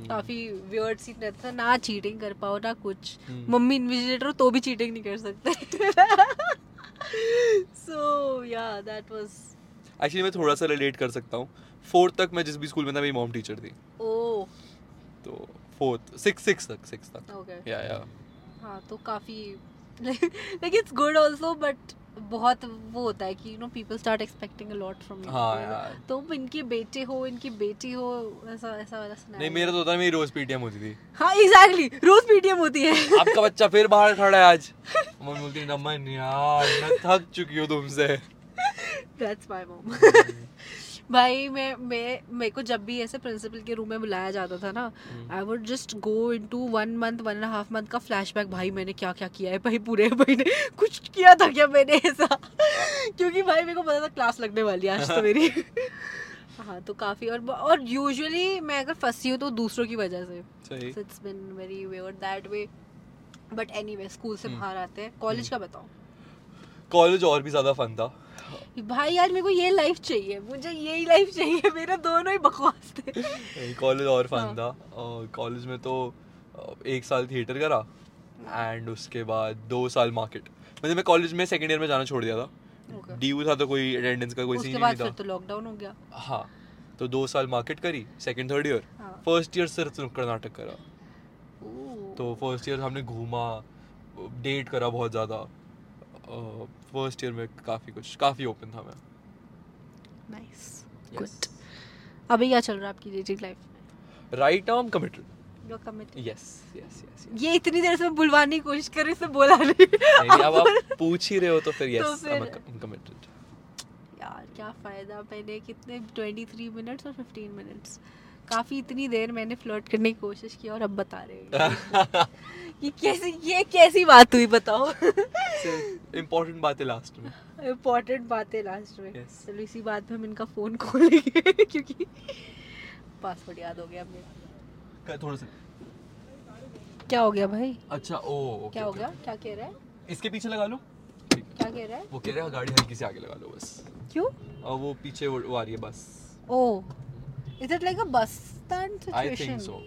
काफ़ी वियर्ड सीन रहता था। ना चीटिंग कर पाओ ना कुछ। Hmm. मम्मी इन्विजिलेटर हो तो भी चीटिंग नहीं कर सकते। सो या दैट वाज एक्चुअली मैं थोड़ा सा रिलेट कर सकता हूँ। फोर्थ तक मैं जिस भी स्कूल में था मेरी मॉम टीचर थी। ओ तो फोर्थ सिक्स सिक्स तक सिक्स तक। ओके या या हाँ तो काफ़ी like it's good also but बहुत वो होता है कि you know people start expecting a lot from you हाँ यार। तो इनके बेटे हो इनकी बेटी हो ऐसा ऐसा वाला सुना नहीं मेरा तो होता है मेरी रोज पीटीएम होती थी। हाँ एग्जैक्टली रोज पीटीएम होती है। [LAUGHS] आपका बच्चा फिर बाहर खड़ा है आज। [LAUGHS] मम्मी बोलती नमन यार मैं थक चुकी हूँ तुमसे। दैट्स माय मॉम भाई मैं मैं मेरे को जब भी ऐसे प्रिंसिपल के रूम में बुलाया जाता था ना I would just go into one month one and half month का फ्लैशबैक भाई मैंने क्या क्या किया है भाई पूरे महीने कुछ किया था क्या मैंने ऐसा? क्योंकि भाई मेरे को पता था क्लास लगने वाली आज तो मेरी। [LAUGHS] हाँ तो काफ़ी और और यूजुअली मैं अगर फंसी हूँ तो दूसरों की वजह से। It's been very weird that way but anyway school से हम्म। बाहर आते हैं। कॉलेज का बताओ। कॉलेज और भी ज़्यादा फन था। भाई यार मेरे को ये लाइफ चाहिए मुझे यही लाइफ चाहिए मेरा दोनों ही बकवास थे। कॉलेज और फन हाँ। था। कॉलेज में तो एक साल थिएटर करा एंड उसके बाद दो साल मार्केट मतलब मैं कॉलेज में सेकेंड ईयर में जाना छोड़ दिया था। Okay. ड्यू था तो कोई अटेंडेंस का कोई सीन नहीं था। तो लॉकडाउन हो गया। हाँ तो दो साल मार्केट करी second third year first year सिर्फ़ नुक्कड़ नाटक करा। तो फ़र्स्ट ईयर हमने घूमा डेट करा बहुत ज़्यादा। फ़र्स्ट ईयर में काफ़ी कुछ काफ़ी ओपन था मैं। नाइस. गुड अभी क्या चल रहा है आपकी डेटिंग लाइफ में? Right now committed you committed yes yes yes ये इतनी देर से बुलवाने की कोशिश कर रही इससे बोला नहीं। नहीं अब आप पूछ ही रहे हो तो फिर तो यस फिर- कमिटेड यार क्या फ़ायदा? मैंने कितने 23 मिनट्स और 15 मिनट्स काफ़ी इतनी देर मैंने फ्लर्ट करने की कोशिश की और अब बता रहे हो। ये [LAUGHS] कैसी ये कैसी बात हुई बताओ। इम्पोर्टेंट बात है लास्ट में। इम्पोर्टेंट बात है लास्ट में। Yes. चलो इसी बात पे हम इनका फ़ोन खोलेंगे [LAUGHS] क्योंकि पासवर्ड याद हो गया मेरा। थोड़ा सा। क्या हो गया भाई? अच्छा ओ okay, क्या हो गया? क्या कह रहा है? इसके पीछे लगा लो। क्या कह रहा है? वो कह रहे हैं गाड़ी हल्की से आगे लगा लो बस। क्यों? और वो पीछे वो, वो आ रही है बस। Oh. Is it like a bus stand I situation think so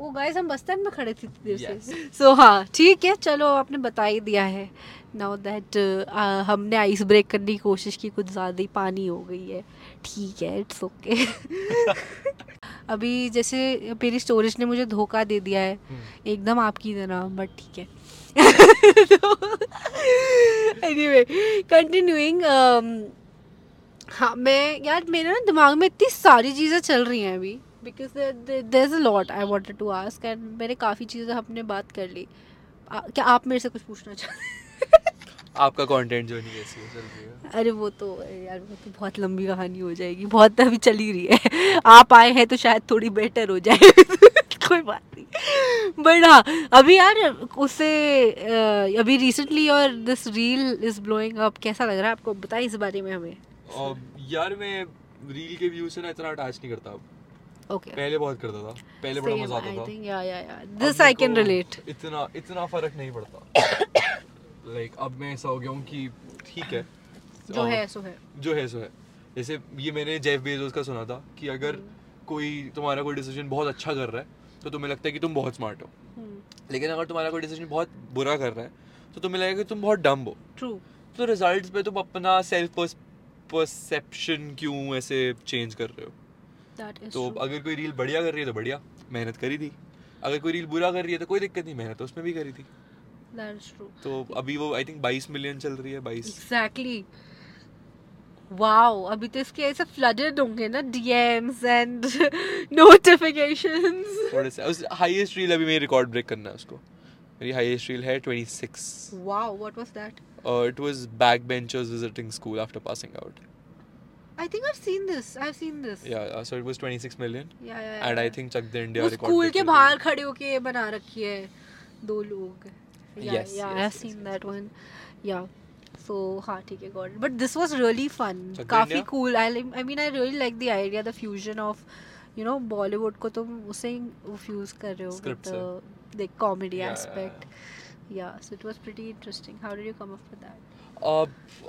oh guys हम बस स्टैंड में खड़े थे देर से। सो हाँ ठीक है चलो आपने बता ही दिया है। नाउ दैट हमने आइस ब्रेक करने की कोशिश की कुछ ज़्यादा ही पानी हो गई है। ठीक है इट्स ओके [LAUGHS] अभी जैसे मेरी स्टोरेज ने मुझे धोखा दे दिया है। हम्म। एकदम आपकी तरह बट ठीक है। [LAUGHS] एनीवे कंटिन्यूइंग हाँ मैं यार मेरे ना दिमाग में इतनी सारी चीज़ें चल रही हैं अभी because there is a lot I wanted to ask and मैंने काफ़ी चीज़ें हमने बात कर ली। आ, क्या आप मेरे से कुछ पूछना चाहते [LAUGHS] आपका कंटेंट जो नहीं कैसी चल रही है। अरे वो तो यार वो तो बहुत लंबी कहानी हो जाएगी बहुत अभी चल ही रही है। [LAUGHS] आप आए हैं तो शायद थोड़ी बेटर हो जाए। [LAUGHS] कोई बात नहीं। बट हाँ अभी यार उससे अभी रिसेंटली और this reel is blowing up कैसा लग रहा है आपको? बताइए इस बारे में हमें। और यार मैं रील के व्यू से ना इतना अटैच नहीं करता अब। ओके पहले बहुत करता था। पहले बड़ा मज़ा आता था। थिंक या या या दिस आई कैन रिलेट इतना इतना फ़र्क नहीं पड़ता। लाइक अब मैं ऐसा हो गया हूँ कि ठीक है। जो है सो है। जो है सो है। जैसे ये मैंने जेफ बेजोस का सुना था कि अगर हम्म। कोई तुम्हारा कोई डिसीज़न बहुत अच्छा कर रहा है तो तुम्हें लगता है कि तुम बहुत स्मार्ट हो। हम्म, लेकिन अगर तुम्हारा कोई डिसीज़न बहुत बुरा कर रहा है तो तुम्हें लगेगा कि तुम बहुत डम हो। ट्रू तो रिजल्ट्स पे तुम अपना सेल्फ परसेप्शन क्यों ऐसे चेंज कर रहे हो? तो अगर कोई रील बढ़िया कर रही है तो बढ़िया मेहनत करी थी। अगर कोई रील बुरा कर रही है तो कोई दिक्कत नहीं मेहनत तो उसमें भी करी थी। तो अभी वो आई थिंक 22 मिलियन चल रही है 22 एग्जैक्टली वाओ अभी तो इसके ऐसे फ्लडेड होंगे ना डीएम्स एंड नोटिफिकेशंस थोड़े से उस हाईएस्ट रील अभी मेरी रिकॉर्ड ब्रेक करना है उसको। मेरी हाईएस्ट रील है 26 wow what was that uh, it was backbenchers visiting school after passing out I think I seen this i've seen this yeah uh, so it was 26 million yeah yeah, and i yeah. think chuck the india वो record school break के कर बाहर दिया। खड़े होके बना रखी है दो लोग yeah Yes, yeah yes, i've yes, seen yes. that one yeah so हाँ ठीक है got but this was really fun Chak De काफी India? Cool I I mean I really like the idea the fusion of you know Bollywood को तुम उसे ही fuse कर रहे हो Script से। The comedy Yeah, yeah, aspect Yeah so it was pretty interesting. How did you come up with that?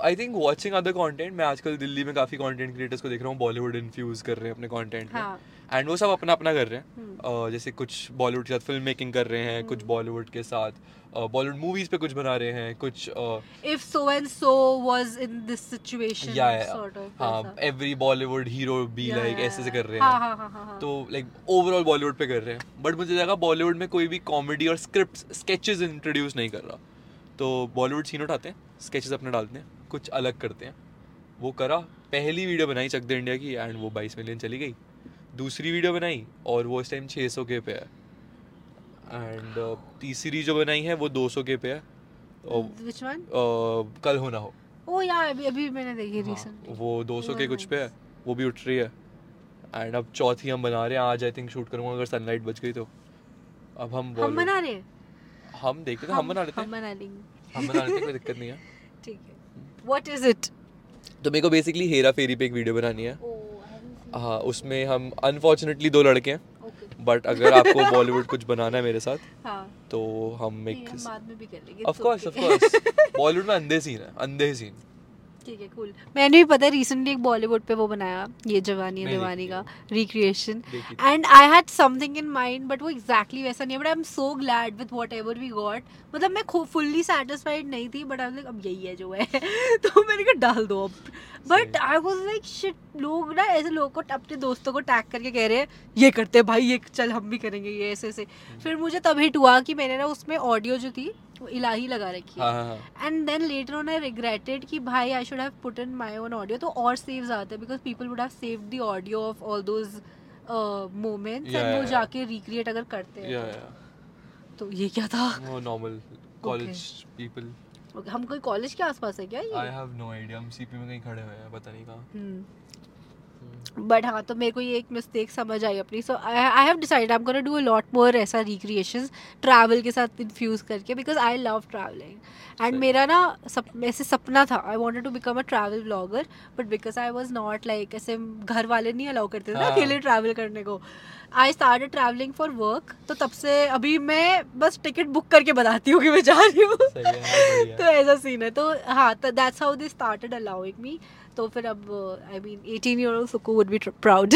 I think watching other content मैं आजकल दिल्ली में काफ़ी कॉन्टेंट क्रिएटर्स को देख रहा हूँ बॉलीवुड इन्फ्यूज कर रहे हैं अपने कॉन्टेंट में। हाँ। एंड वो सब अपना अपना कर रहे हैं। हम्म। Uh, जैसे कुछ बॉलीवुड के साथ फ़िल्म मेकिंग कर रहे हैं कुछ हम्म। बॉलीवुड के साथ। बॉलीवुड मूवीज़ पे कुछ बना रहे हैं कुछ so was in this situation या या हाँ every Bollywood hero be like ऐसे से कर रहे हाँ हैं। हाँ हाँ तो लाइक ओवरऑल बॉलीवुड पे कर रहे हैं। बट मुझे लगा बॉलीवुड में कोई भी कॉमेडी और स्क्रिप्ट स्केचेस इंट्रोड्यूस नहीं कर रहा। तो बॉलीवुड सीन उठाते हैं स्केचेस अपने डालते हैं कुछ अलग करते हैं। वो करा पहली वीडियो बनाई चक दे इंडिया की एंड वो 22 मिलियन चली गई। दूसरी वीडियो बनाई और वो इस टाइम 600 के पे है। एंड uh, तीसरी जो बनाई है वो 200 के पे है। और which one? uh, कल होना हो। oh yeah अभी अभी मैंने देखी हाँ, recently वो 200 के कुछ पे है वो भी उठ रही है। एंड अब चौथी हम बना रहे हैं आज आई थिंक शूट करूँगा अगर सनलाइट बच गई तो। अब हम हम बना रहे हैं? हम देखते थे हम बना लेते हम बना लेंगे। हम बना लेते हैं कोई दिक्कत नहीं है। [LAUGHS] ठीक है। What is it? तो मेरे को बेसिकली हेरा फेरी पे एक वीडियो बनानी है oh I haven't seen हाँ उसमें हम अनफॉर्चुनेटली दो लड़के हैं बट अगर आपको बॉलीवुड कुछ बनाना है मेरे साथ हाँ। तो हम एक of course of course Bollywood में अंधे सीन है अंधे सीन ठीक है कूल मैंने भी पता है रिसेंटली एक बॉलीवुड पे वो बनाया ये जवानी दीवानी का recreation and I had something in mind but वो एग्जैक्टली वैसा नहीं है but I am so glad with whatever we got मतलब मैं फुल्ली सेटिस्फाइड नहीं थी बट आई लाइक अब यही है जो है। [LAUGHS] तो मैंने कहा डाल दो अब। But I was like shit लोग ना ऐसे लोगों को अपने दोस्तों को टैग करके कह रहे हैं ये करते हैं भाई ये चल हम भी करेंगे ये ऐसे ऐसे। हम्म। फिर मुझे तब हिट हुआ कि मैंने ना उसमें ऑडियो जो थी इलाही लगा रखी है। हाँ हाँ हाँ। And then later on I regretted कि भाई I should have put in my own audio तो और सेव्स आते because people would have saved the audio of all those moments and वो जाके रिक्रिएट अगर करते हैं या तो। तो ये क्या था? वो नॉर्मल कॉलेज पीपल हम कोई कॉलेज के आसपास है क्या ये? आई हैव नो आईडिया हम सीपी में कहीं खड़े हुए हैं पता नहीं कहाँ। हम्म बट हाँ तो मेरे को ये एक मिस्टेक समझ आई अपनी। So I have decide I am gonna do a lot more ऐसा रिक्रिएशन ट्रैवल के साथ इन्फ्यूज करके because I love travelling and मेरा ना सप ऐसे सपना था I wanted to become a travel blogger but because I was not like ऐसे घर वाले नहीं अलाउ करते थे ना हाँ। अकेले ट्रैवल करने को। I start travelling for work तो तब से अभी मैं बस टिकट बुक करके बताती हूँ कि मैं जा रही हूँ। है [LAUGHS] तो ऐसा सीन है। तो हाँ तो that's how they started allowing me तो फिर अब I mean 18 year old Suku would be proud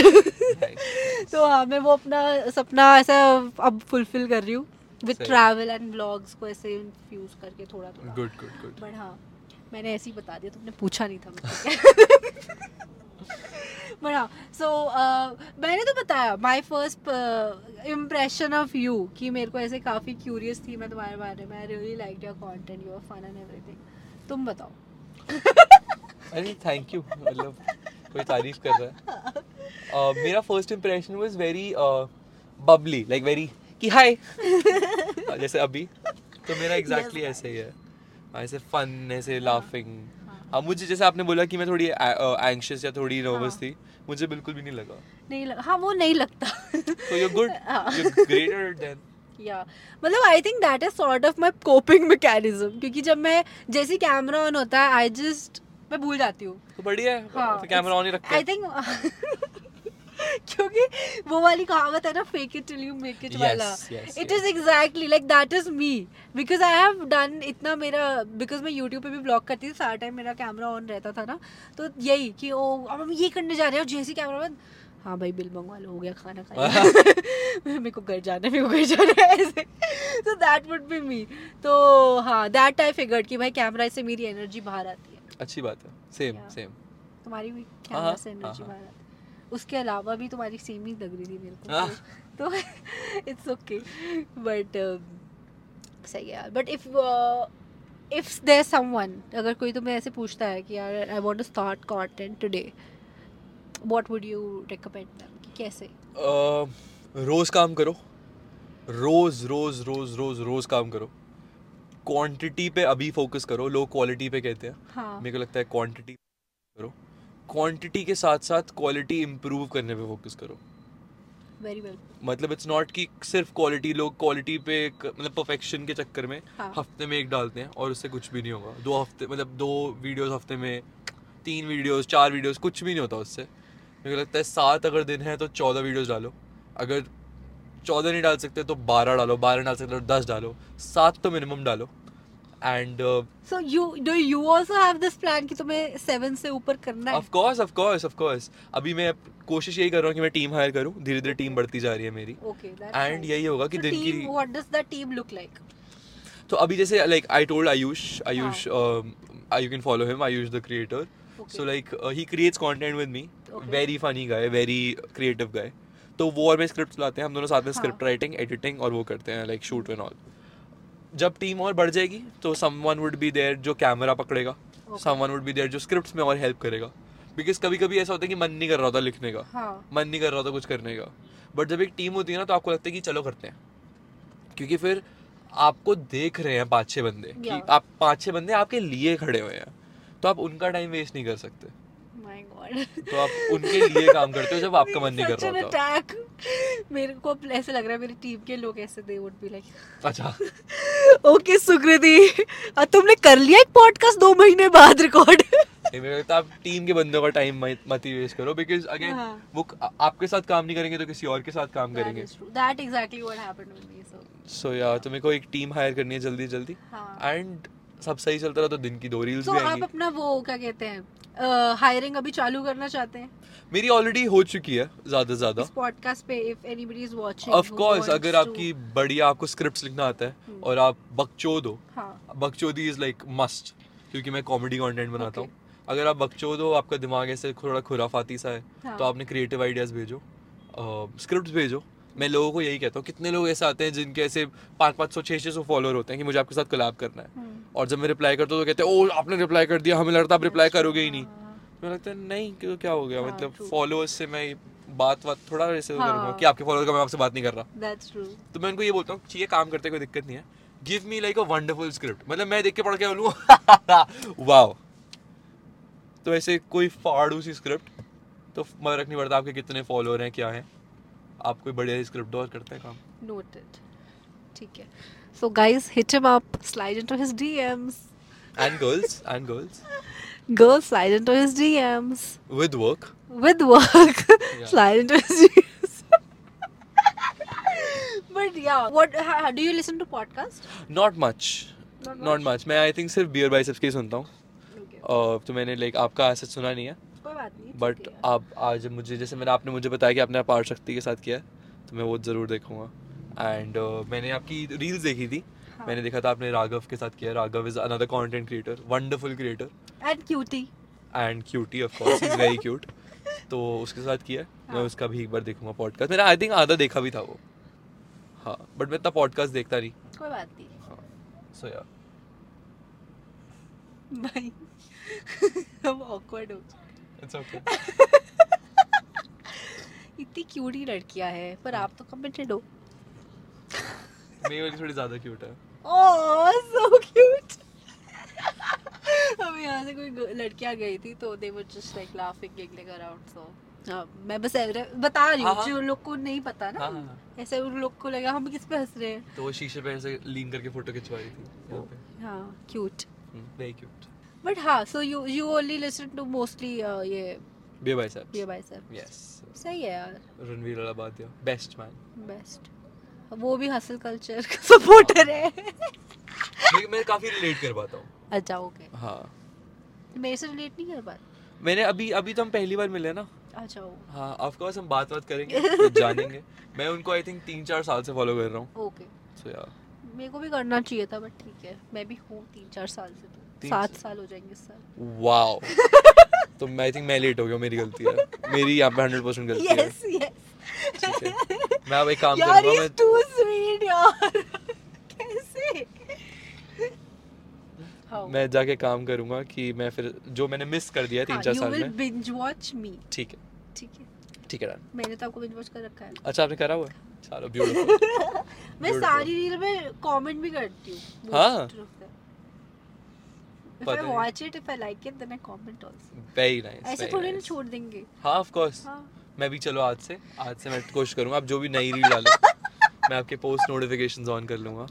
तो हाँ मैं वो अपना सपना ऐसा अब फुलफिल कर रही हूँ विद। ट्रैवल एंड ब्लॉग्स को ऐसे इन्फ्यूज करके थोड़ा थोड़ा गुड गुड गुड बट हाँ मैंने ऐसे ही बता दिया तुमने पूछा नहीं था बट [LAUGHS] [LAUGHS] हाँ सो मैंने तो बताया my first impression of you कि मेरे को ऐसे काफ़ी क्यूरियस थी मैं तुम्हारे बारे में I really like your content your fun and everything तुम बताओ। [LAUGHS] अरे थैंक यू मतलब कोई तारीफ़ कर रहा है। Uh, मेरा first impression was very bubbly like very कि हाय [LAUGHS] जैसे अभी तो मेरा एग्जैक्टली Yes, ऐसे ही है। ऐसे फन ऐसे लाफिंग हाँ। मुझे जैसे आपने बोला कि मैं थोड़ी एंग्शियस या थोड़ी नर्वस हाँ। थी मुझे बिल्कुल भी नहीं लगा। नहीं लग, हाँ वो नहीं लगता। तो यू गुड हाँ। यू ग्रेटर देन या मतलब I think that is sort of my coping mechanism क्योंकि जब मैं जैसे कैमरा ऑन होता है आई जस्ट मैं भूल जाती हूँ। तो बढ़िया है। हाँ, तो कैमरा ऑन ही रखते आई थिंक [LAUGHS] क्योंकि वो वाली कहावत है ना fake it till you make it वाला। It is exactly like that is me because I have done इतना मेरा बिकॉज़ मैं यूट्यूब पे भी ब्लॉग करती थी सारा टाइम मेरा कैमरा ऑन रहता था ना। तो यही कि ओ अब हम ये करने जा रहे हैं और जैसे कैमरा बंद हाँ भाई बिल मंगवा लो हो गया खाना खाया। [LAUGHS] मेरे को घर जाना है मेरे को घर जाना है ऐसे। तो दैट वुड बी मी तो हाँ दैट आई फिगर्ड कि भाई कैमरा से मेरी एनर्जी बाहर आती है। अच्छी बात है। सेम सेम तुम्हारी भी हाँ, कैमरा हाँ, से एनर्जी हाँ, बाहर है। उसके अलावा भी तुम्हारी सेम ही लग रही थी मेरे को। हाँ। [LAUGHS] तो इट्स ओके बट सही है यार। But if if there someone अगर कोई तुम्हें ऐसे पूछता है कि यार I want to start content today what would you recommend them कि कैसे? अ, रोज काम करो। रोज रोज रोज रोज रोज काम करो। क्वांटिटी पे अभी फोकस करो लोग क्वालिटी पे कहते हैं। हाँ। मेरे को लगता है क्वांटिटी करो। क्वांटिटी के साथ साथ क्वालिटी इम्प्रूव करने पे फोकस करो। Very well well. मतलब इट्स नॉट कि सिर्फ़ क्वालिटी लोग क्वालिटी पे मतलब परफेक्शन के चक्कर में हाँ। हफ़्ते में एक डालते हैं और उससे कुछ भी नहीं होगा। दो हफ़्ते मतलब दो वीडियोस हफ़्ते में तीन वीडियोस चार वीडियोस कुछ भी नहीं होता उससे। मेरे को लगता है सात अगर दिन है तो चौदह वीडियोस डालो। अगर चौदह नहीं डाल सकते तो बारह डालो बारह डाल सकते तो दस डालो सात तो मिनिमम डालो। And so you do you also have this plan कि तुम्हें 7 से ऊपर करना है? Of course of course of course अभी मैं कोशिश यही कर रहा हूँ कि मैं टीम हायर करूँ धीरे धीरे टीम बढ़ती जा रही है मेरी। ओके एंड यही होगा कि दिन की what does the team look like तो अभी जैसे like I told Ayush Ayush you can follow him Ayush the creator so like he creates content with me very funny guy very creative guy तो वो और मैं script लाते हैं हम दोनों साथ में. स्क्रिप्ट राइटिंग एडिटिंग और वो करते हैं लाइक शूट एंड ऑल जब टीम और बढ़ जाएगी तो समवन वुड बी देयर जो कैमरा पकड़ेगा. समवन वुड बी देयर जो स्क्रिप्ट्स में और हेल्प करेगा. बिकॉज़ कभी कभी ऐसा होता है कि मन नहीं कर रहा होता लिखने का हाँ। मन नहीं कर रहा था कुछ करने का. बट जब एक टीम होती है ना तो आपको लगता है कि चलो करते हैं. क्योंकि फिर आपको देख रहे हैं पाँच छः बंदे कि आप पाँच छः बंदे आपके लिए खड़े हुए हैं तो आप उनका टाइम वेस्ट नहीं कर सकते. माय गॉड तो आप उनके लिए काम करते हो जब आपका मन नहीं कर रहा होता? अटैक मेरे को अब ऐसे लग रहा है मेरी टीम के लोग ऐसे दे वुड बी लाइक अच्छा। [LAUGHS] ओके सुकृति तुमने कर लिया एक पॉडकास्ट दो महीने बाद रिकॉर्ड नहीं, मेरे लगता आप टीम के बंदों का टाइम मत ही वेस्ट करो बिकॉज़ अगेन हाँ। वो आपके साथ काम नहीं करेंगे तो किसी और के साथ काम करेंगे। That exactly what happened with me so so यार तो मेरे को एक टीम हायर करनी है जल्दी जल्दी। हाँ। एंड सब सही चलता रहा तो दिन की दो रील्स तो भी आप अपना वो क्या कहते हैं हायरिंग अभी चालू करना चाहते हैं मेरी ऑलरेडी हो चुकी है ज़्यादा से ज़्यादा पॉडकास्ट पे if anybody is watching of course अगर आपकी बढ़िया आपको स्क्रिप्ट्स लिखना आता है हम्म। और आप बकचोद हो हाँ बकचोदी इज़ लाइक मस्ट क्योंकि मैं कॉमेडी कंटेंट बनाता Okay. हूँ अगर आप बकचोद हो आपका दिमाग ऐसे थोड़ा खुराफाती सा है हाँ। तो आपने क्रिएटिव आइडियाज़ भेजो स्क्रिप्ट भेजो मैं लोगों को यही कहता हूँ कितने लोग ऐसे आते हैं जिनके ऐसे पाँच पाँच सौ छः छः सौ फॉलोअर होते हैं कि मुझे आपके साथ कलाब करना है। हम्म। और जब मैं रिप्लाई करता हूँ तो कहते हैं ओ आपने रिप्लाई कर दिया हमें लगता है आप रिप्लाई करोगे ही नहीं। हाँ। मुझे लगता है नहीं क्यों क्या हो गया? हाँ, मतलब फॉलोअर्स से मैं बात बात थोड़ा ऐसे वो हाँ। करूँगा कि आपके फॉलोअर का मैं आपसे बात नहीं कर रहा। तो मैं उनको ये बोलता हूँ चाहिए काम करते कोई दिक्कत नहीं है। Give me like a wonderful script मतलब मैं देख के पढ़ के बोलूँ [LAUGHS] वाओ। तो ऐसे कोई फाड़ू सी स्क्रिप्ट तो फ़र्क रखनी पड़ता आपके कितने फॉलोअर हैं क्या हैं। आप कोई बढ़िया स्क्रिप्ट और करते हैं काम Noted. ठीक है. So guys, hit him up. Slide into his DMs. And girls and girls Girls, slide into his DMs. With work With work, slide into his DMs. but yeah, what? ha- do you listen to podcast? Not much Not not much मैं I think सिर्फ़ Beer biceps के ही सुनता हूँ Okay. Uh, तो मैंने like आपका ऐसे सुना नहीं है बट आप आज मुझे जैसे मैंने आपने मुझे बताया कि आपने पार शक्ति के साथ किया तो मैं वो ज़रूर देखूँगा। एंड uh, मैंने आपकी रील्स देखी थी। हाँ. मैंने देखा था आपने राघव के साथ किया Raghav is another content creator wonderful creator And cutie. And cutie of course is very cute तो उसके साथ किया है। मैं हाँ. उसका भी एक बार देखूँगा पॉडकास्ट मैंने आई थिंक आधा देखा भी था वो। हाँ बट मैं इतना पॉडकास्ट देखता नहीं। कोई बात नहीं. हाँ सो यार [LAUGHS] भाई हम awkward हो इट्स ओके [LAUGHS] इतनी क्यूटी लड़कियाँ हैं पर आप तो कमिटेड हो मेरी वाली थोड़ी ज़्यादा क्यूट है। ओह सो क्यूट हम यहाँ से कोई लड़कियाँ गई थी तो they were just like laughing giggling around so मैं बस ऐसे- बता रही हाँ, हूँ हाँ। जो लोग को नहीं पता ना हाँ, हाँ, हाँ। ऐसे उन लोग को लगा हम किस पे हंस रहे हैं? तो वो शीशे पे ऐसे लीन करके फ़ोटो खिंचवा रही थी हाँ क्यूट वेरी क्यूट बट हाँ so you you only listen to mostly ये बे बाय सर ये बाय सर यस सही है यार। Ranveer Allahbadia best man best वो भी हसल कल्चर का सपोर्टर है। मैं काफ़ी रिलेट कर पाता हूँ। अच्छा ओके हाँ। मेरे से रिलेट नहीं कर पाते? मैंने अभी अभी तो हम पहली बार मिले ना। अच्छा हाँ ऑफ़ कोर्स हम बात बात करेंगे तो जानेंगे। [LAUGHS] मैं उनको आई थिंक तीन चार साल से फॉलो कर रहा हूँ। ओके सो यार मेरे को भी करना चाहिए था बट ठीक है। मैं भी हूँ तीन चार साल से तो। सात साल हो जाएँगे साल। वाओ। [LAUGHS] तो मैं आई थिंक मैं लेट हो गया मेरी गलती है। मेरी यहाँ पे हंड्रेड परसेंट गलती yes, है। यस यस ठीक है। मैं अब एक काम करूँगा मैं टू स्वीट यार। कैसे? हाउ मैं जाके काम करूँगा कि मैं फिर जो मैंने मिस कर दिया है तीन चार यू साल विल में। बिंज वॉच मी ठीक है। ठीक है। ठीक है मैंने तो आपको बिंज वॉच कर रखा है। अच्छा आपने करा हुआ है? चलो ब्यूटीफुल [LAUGHS] मैं सारी रील में कमेंट भी करती हूँ। हाँ? If I watch it, if I like it, then I comment also. Very nice ऐसे थोड़ी ना छोड़ देंगे। हाँ ऑफ़ कोर्स हाँ। मैं भी चलो आज से आज से मैं कोशिश करूँगा आप जो भी नई रील डालो मैं आपके पोस्ट नोटिफिकेशंस ऑन कर लूँगा।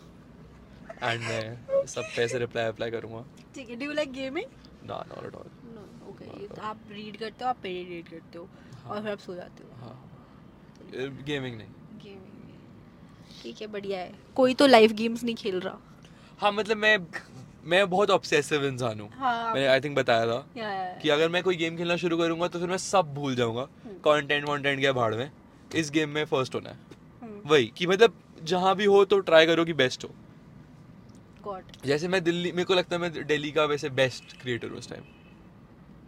एंड मैं सब पे से रिप्लाई अप्लाई करूँगा। ठीक है डू यू लाइक गेमिंग ना not at all no okay आप रीड करते हो आप पेडी रीड करते हो और फिर आप सो जाते हो। हाँ। गेमिंग नहीं। गेमिंग ठीक है बढ़िया है। कोई तो लाइव गेम्स नहीं खेल रहा। हाँ मतलब मैं मैं बहुत ऑब्सेसिव इंसान हूँ। हाँ मैंने आई थिंक बताया था कि अगर मैं कोई गेम खेलना शुरू करूँगा तो फिर मैं सब भूल जाऊँगा। कॉन्टेंट कंटेंट वॉन्टेंट क्या भाड़ में? इस गेम में फ़र्स्ट होना है। हम्म। वही कि मतलब जहाँ भी हो तो ट्राई करो कि बेस्ट हो। जैसे मैं दिल्ली मेरे को लगता है मैं दिल्ली का वैसे बेस्ट क्रिएटर हूँ उस टाइम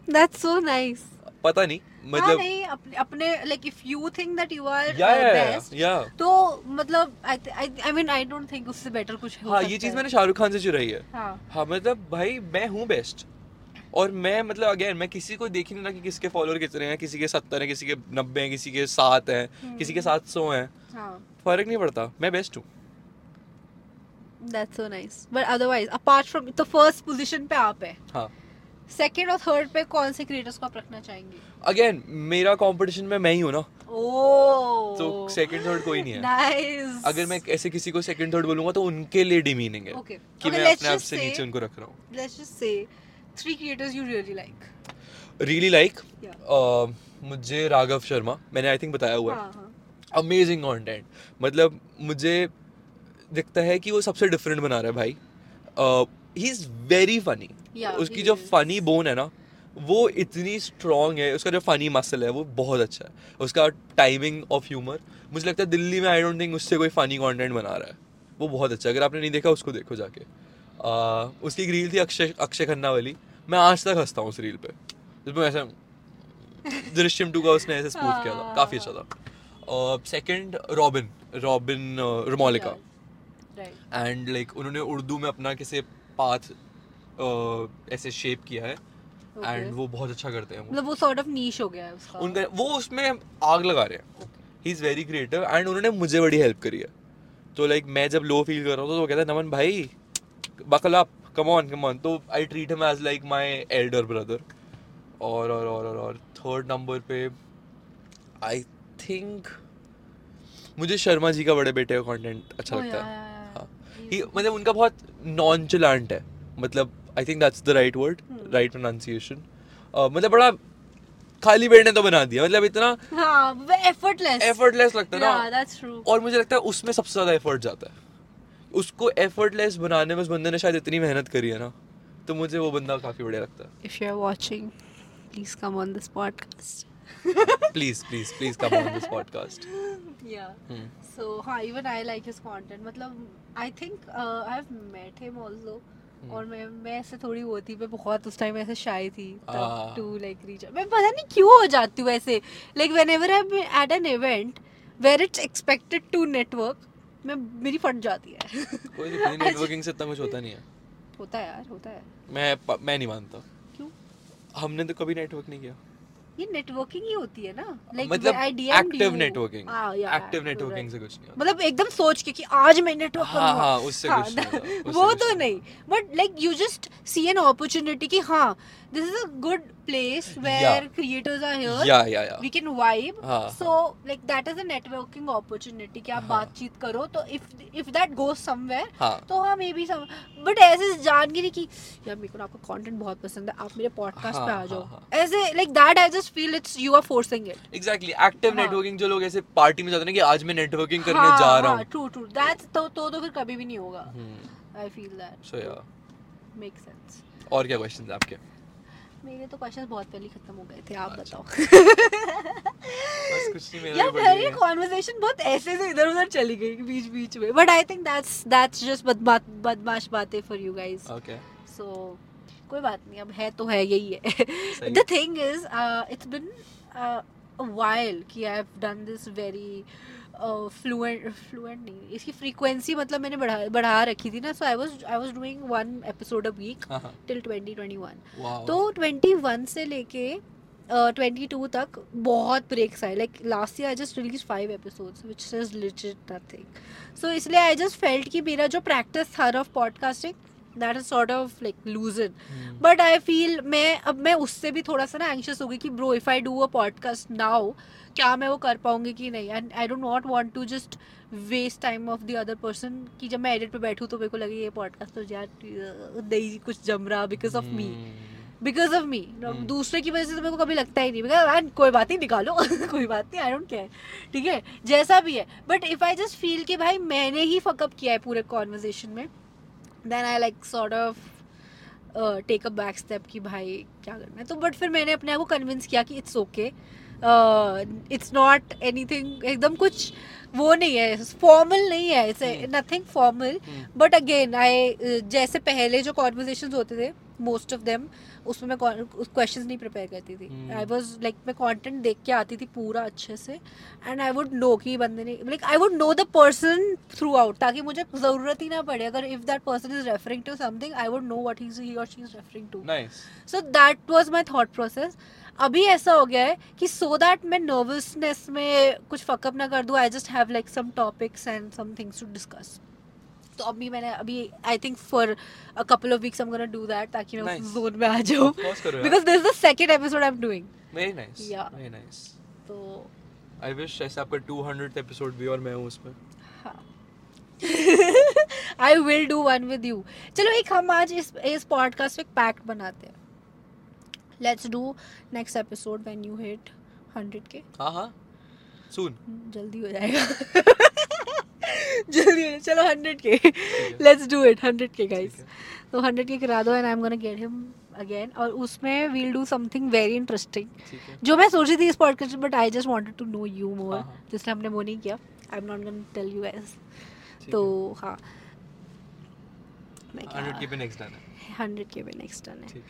दैट्स सो नाइस पता नहीं मतलब मतलब नहीं अपने अपने like if you think that you are yeah yeah best yeah तो मतलब I I mean I don't think उससे बेटर कुछ हो हाँ ये चीज़ है। मैंने शाहरुख खान से चुराई है। हाँ। हाँ मतलब भाई मैं हूँ बेस्ट और मैं मतलब अगेन मैं किसी को देख ही नहीं रहा कि किसके फॉलोअर कितने हैं किसी के सत्तर हैं किसी के नब्बे हैं किसी के सात हैं किसी के सात सौ हैं। हाँ। फ़र्क नहीं पड़ता मैं बेस्ट हूँ। That's so nice but otherwise apart from तो फ़र्स्ट पोजीशन पे आप है। हाँ। सेकंड और थर्ड पे कौन से क्रिएटर्स को आप रखना चाहेंगे? अगेन मेरा कंपटीशन में मैं ही हूँ ना। तो सेकंड थर्ड कोई नहीं है। नाइस अगर मैं ऐसे किसी को सेकंड थर्ड बोलूँगा तो उनके लिए डिमीनिंग है। Okay. कि Okay, मैं अपने आप से नीचे उनको रख रहा हूँ। Let's just say three creators you really like really like मुझे राघव शर्मा मैंने आई थिंक बताया हुआ है। हाँ हाँ। अमेजिंग कंटेंट मतलब मुझे दिखता है कि वो सबसे डिफरेंट बना रहा है भाई। He is very funny Yeah, उसकी जो फनी बोन है ना वो इतनी स्ट्रॉन्ग है उसका जो फनी मसल है वो बहुत अच्छा है। उसका टाइमिंग ऑफ़ ह्यूमर मुझे लगता है दिल्ली में आई डोंट थिंक उससे कोई फनी कंटेंट बना रहा है। वो बहुत अच्छा है। अगर आपने नहीं देखा उसको देखो जाके। uh, उसकी एक रील थी अक्षय अक्षय खन्ना वाली। मैं आज तक हंसता हूँ उस रील पे। जिसमें ऐसा दृश्यम टू का उसने ऐसे स्पूफ किया था। काफ़ी अच्छा था। सेकंड रॉबिन रॉबिन रमौलिका। एंड लाइक उन्होंने उर्दू में अपना किसी पाथ ऐसे शेप किया है एंड Okay. वो बहुत अच्छा करते हैं मतलब वो सॉर्ट ऑफ़ नीश हो गया है उसका। उनका वो उसमें आग लगा रहे हैं। He is very creative and उन्होंने मुझे बड़ी हेल्प करी है। तो लाइक मैं जब लो फील कर रहा हूँ तो वो कहता है नमन भाई buckle up come on come on तो I treat him as like my elder brother और और और और, और थर्ड नंबर पे आई थिंक मुझे शर्मा जी का बड़े बेटे का कंटेंट अच्छा Oh, लगता yeah, है। yeah, yeah. हाँ। He- मतलब उनका बहुत नॉनचुलेंट है। मतलब I think that's the right word. Right pronunciation मतलब बड़ा खाली पेट ने तो बना दिया मतलब इतना हाँ एफर्टलेस लगता है ना। That's true. और मुझे लगता है उसमें सबसे ज़्यादा एफर्ट जाता है। उसको एफर्टलेस बनाने में उस बंदे ने शायद इतनी मेहनत करी है ना तो मुझे वो बंदा काफ़ी बढ़िया लगता है। If you're watching please come on this podcast. Please please please come on this podcast yeah. Hmm. so हाँ even I like his content. मतलब I think uh, I've met him also. Hmm. और मैं मैं ऐसे थोड़ी वो थी मैं बहुत उस टाइम ऐसे शाय थी. टू लाइक रीच मैं पता नहीं क्यों हो जाती हूँ ऐसे। Like whenever I at an event where it's expected to network मैं मेरी फट जाती है। [LAUGHS] कोई भी नहीं नेटवर्किंग से इतना कुछ होता नहीं है। होता है यार होता है। मैं मैं नहीं मानता। क्यों? हमने तो कभी नेटवर्क नहीं किया। ये नेटवर्किंग ही होती है ना? लाइक मतलब एक्टिव नेटवर्किंग एक्टिव नेटवर्किंग से कुछ नहीं होता। मतलब एकदम सोच के कि आज मैं नेटवर्क हाँ, करूँगा। हाँ, उससे हाँ, कुछ नहीं वो तो नहीं but like you just see an opportunity कि हाँ this is a good place where creators are here yeah yeah yeah we can vibe. हाँ, so like that is a networking opportunity. कि आप हाँ. बातचीत करो तो if if that goes somewhere हाँ तो हाँ बी सम बट ऐसे जान के नहीं कि यार मेरे को आपका कंटेंट बहुत पसंद है। आप मेरे पे हाँ, आ जाओ. हाँ, ऐसे like that I just feel it's you are forcing it exactly active हाँ. नेटवर्किंग जो लोग ऐसे पार्टी में जाते हैं कि आज मैं नेटवर्किंग करने जा रहा हूँ ट्रू ट्रू दैट्स तो तो तो फिर कभी भी नहीं होगा। हम्म, I feel that so yeah. Make sense और क्या क्वेश्चंस आपके? मेरे तो क्वेश्चंस बहुत पहले खत्म हो गए थे आप अच्छा। बताओ [LAUGHS] बस कुछ नहीं मेरा यार मेरी बढ़िया कॉन्वर्सेशन बहुत ऐसे से इधर उधर चली गई बीच बीच में but I think that's that's just बदमाश बातें for you guys Okay. So कोई बात नहीं अब है तो है यही है। The thing is it's been a while कि I have done this very fluent fluent नहीं इसकी फ्रीक्वेंसी मतलब मैंने बढ़ा बढ़ा रखी थी ना so I was I was doing one episode a week. Till 2021 Wow. तो 21 से लेके ट्वेंटी टू तक बहुत ब्रेक्स आए। Like last year I just release five episodes which is legit nothing so इसलिए आई जस्ट फेल्ट कि मेरा जो प्रैक्टिस था of podcasting that is sort of like losing hmm, but I feel मैं अब मैं उससे भी थोड़ा सा ना एंशियस हो गई कि bro if I do a podcast now क्या मैं वो कर पाऊँगी कि नहीं? And I don't not want to just waste time of the other person कि जब मैं एडिट पे बैठूं तो मेरे को लगे ये पॉडकास्ट तो यार नहीं कुछ जम रहा because of me because of me. दूसरे की वजह से तो मेरे को कभी लगता ही नहीं। बिकॉज़ कोई बात नहीं निकालो. [LAUGHS] कोई बात नहीं आई डोंट केयर ठीक है? जैसा भी है. But if I just feel कि भाई मैंने ही फकअप किया है पूरे कॉन्वर्जेशन में then I like sort of take a back step कि भाई क्या करना है? तो बट फिर मैंने अपने आप को कन्विंस किया कि it's okay it's not anything एकदम कुछ वो नहीं है फॉर्मल नहीं है it's. Nothing formal but again I जैसे पहले जो कॉन्वर्जेशन होते थे मोस्ट ऑफ़ देम उसमें मैं क्वेश्चंस नहीं प्रिपेयर करती थी. आई वाज लाइक मैं कंटेंट देख के आती थी पूरा अच्छे से एंड आई वुड नो कि बंदे ने like I would know the person throughout ताकि मुझे ज़रूरत ही ना पड़े. अगर if that person is referring to something I would know what he और she is referring to. So that was my thought process अभी ऐसा हो गया है कि सो दैट मैं नर्वसनेस में कुछ फकअप ना कर दूँ I just have like some topics and some things to discuss तो अभी मैंने अभी I think for a couple of weeks I am gonna do that ताकि मैं उस Nice. जोन में आ जाऊँ. Because this is the second episode I am doing Very nice. Yeah. Very nice. तो I wish ऐसे आपका 200th एपिसोड भी और मैं हूँ उसमें. I will do one with you चलो एक हम आज इस इस पॉडकास्ट में एक पैक्ट बनाते हैं let's do next episode when you hit 100 K हाँ हाँ. Soon. जल्दी हो जाएगा [LAUGHS] जल्दी हो। चलो 100 के लेट्स डू इट 100 के गाइस तो 100 के करा दो and I am gonna get him again और उसमें we'll do something very interesting जो मैं सोच रही थी इस podcast but I just wanted to know you more. जिसने हमने वो नहीं किया। I am not gonna tell you guys तो है. हाँ 100 के पे next डन है. हंड्रेड के भी नेक्स्ट टर्न है।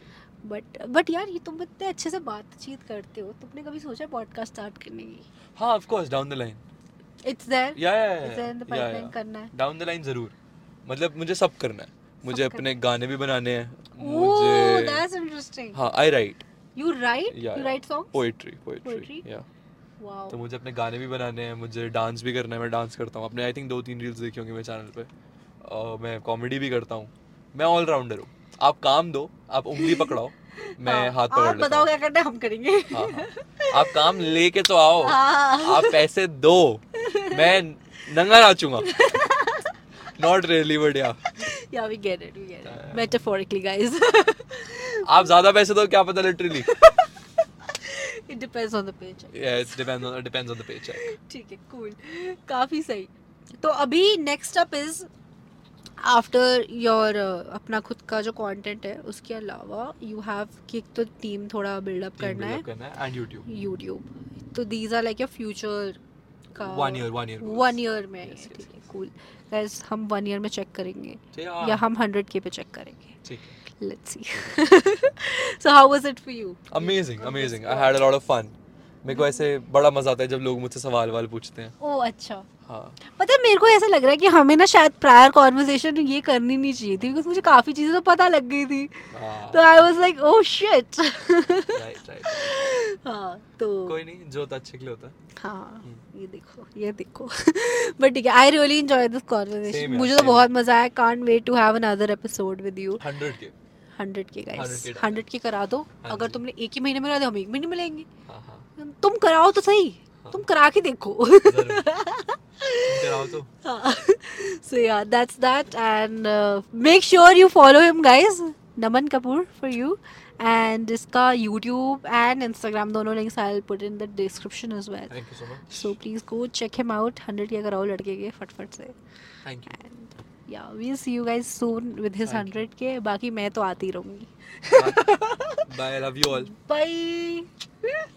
बट बट यार ये तुम इतने अच्छे से बातचीत करते हो। तुमने कभी सोचा पॉडकास्ट स्टार्ट करने की? हाँ of course down the line. It's there yeah yeah. It's there in the pipeline करना है Down the line ज़रूर. मतलब मुझे सब करना है. मुझे अपने गाने भी बनाने हैं. मुझे दैट्स इंटरेस्टिंग हाँ I write. You write you write songs. Poetry? Yeah. Wow तो मुझे अपने गाने भी बनाने हैं मुझे डांस भी करना है मैं डांस करता हूँ अपने आई थिंक दो तीन रील्स देखी होंगी मेरे चैनल पे और मैं कॉमेडी भी करता हूँ मैं ऑलराउंडर हूँ आप काम दो आप उंगली पकड़ाओ [LAUGHS] मैं हाँ, हाथ पकड़ आप लेता बताओ क्या करना हम करेंगे हाँ, हाँ। आप काम लेके तो आओ हाँ। आप पैसे दो मैं नंगा नाचूँगा not really but yeah yeah we get it we get it. Metaphorically guys. आप ज़्यादा पैसे दो क्या पता literally it depends on the paycheck. It depends on depends on the paycheck. ठीक है कूल काफ़ी सही। तो अभी next up is after your अपना खुद का जो कंटेंट है उसके अलावा यू हैव कि तो टीम थोड़ा बिल्डअप करना है। And YouTube. यूट्यूब तो these are like your future का one year one year one year में ठीक है कूल गाइस हम वन ईयर में चेक करेंगे। या हम हंड्रेड के पे चेक करेंगे। ठीक है। Let's see so how was it for you amazing amazing I had a lot of fun मेरे को ऐसे बड़ा मज़ा आता है जब लोग मुझसे सवाल वाल पूछते हैं। ओ अच्छा। हाँ। पता है मेरे को ऐसा लग रहा है कि हमें ना शायद प्रायर कॉन्वर्सेशन ये करनी नहीं चाहिए थी बिकॉज़ मुझे काफ़ी चीज़ें तो पता लग गई थी। हाँ। तो I was like oh shit हाँ तो कोई नहीं जो है अच्छे के लिए होता है। हाँ ये देखो ये देखो। [LAUGHS] बट ठीक है I really enjoy this Same conversation मुझे तो बहुत मज़ा आया can't wait to have another episode with you 100 K hundred के गाइस हंड्रेड के करा दो। हाँ अगर तुमने एक ही महीने में करा दिया हम एक महीने में लेंगे। तुम कराओ तो सही। तुम करा के देखो। [LAUGHS] तो so yeah that's that and uh, make sure you follow him guys naman kapoor for you and इसका YouTube and Instagram दोनों links I'll put in the description as well thank you so much so please go check him out 100 के कराओ लड़के के फटफट से thank you and yeah we'll see you guys soon with his Thank 100 के बाकी मैं तो आती रहूँगी bye love you all bye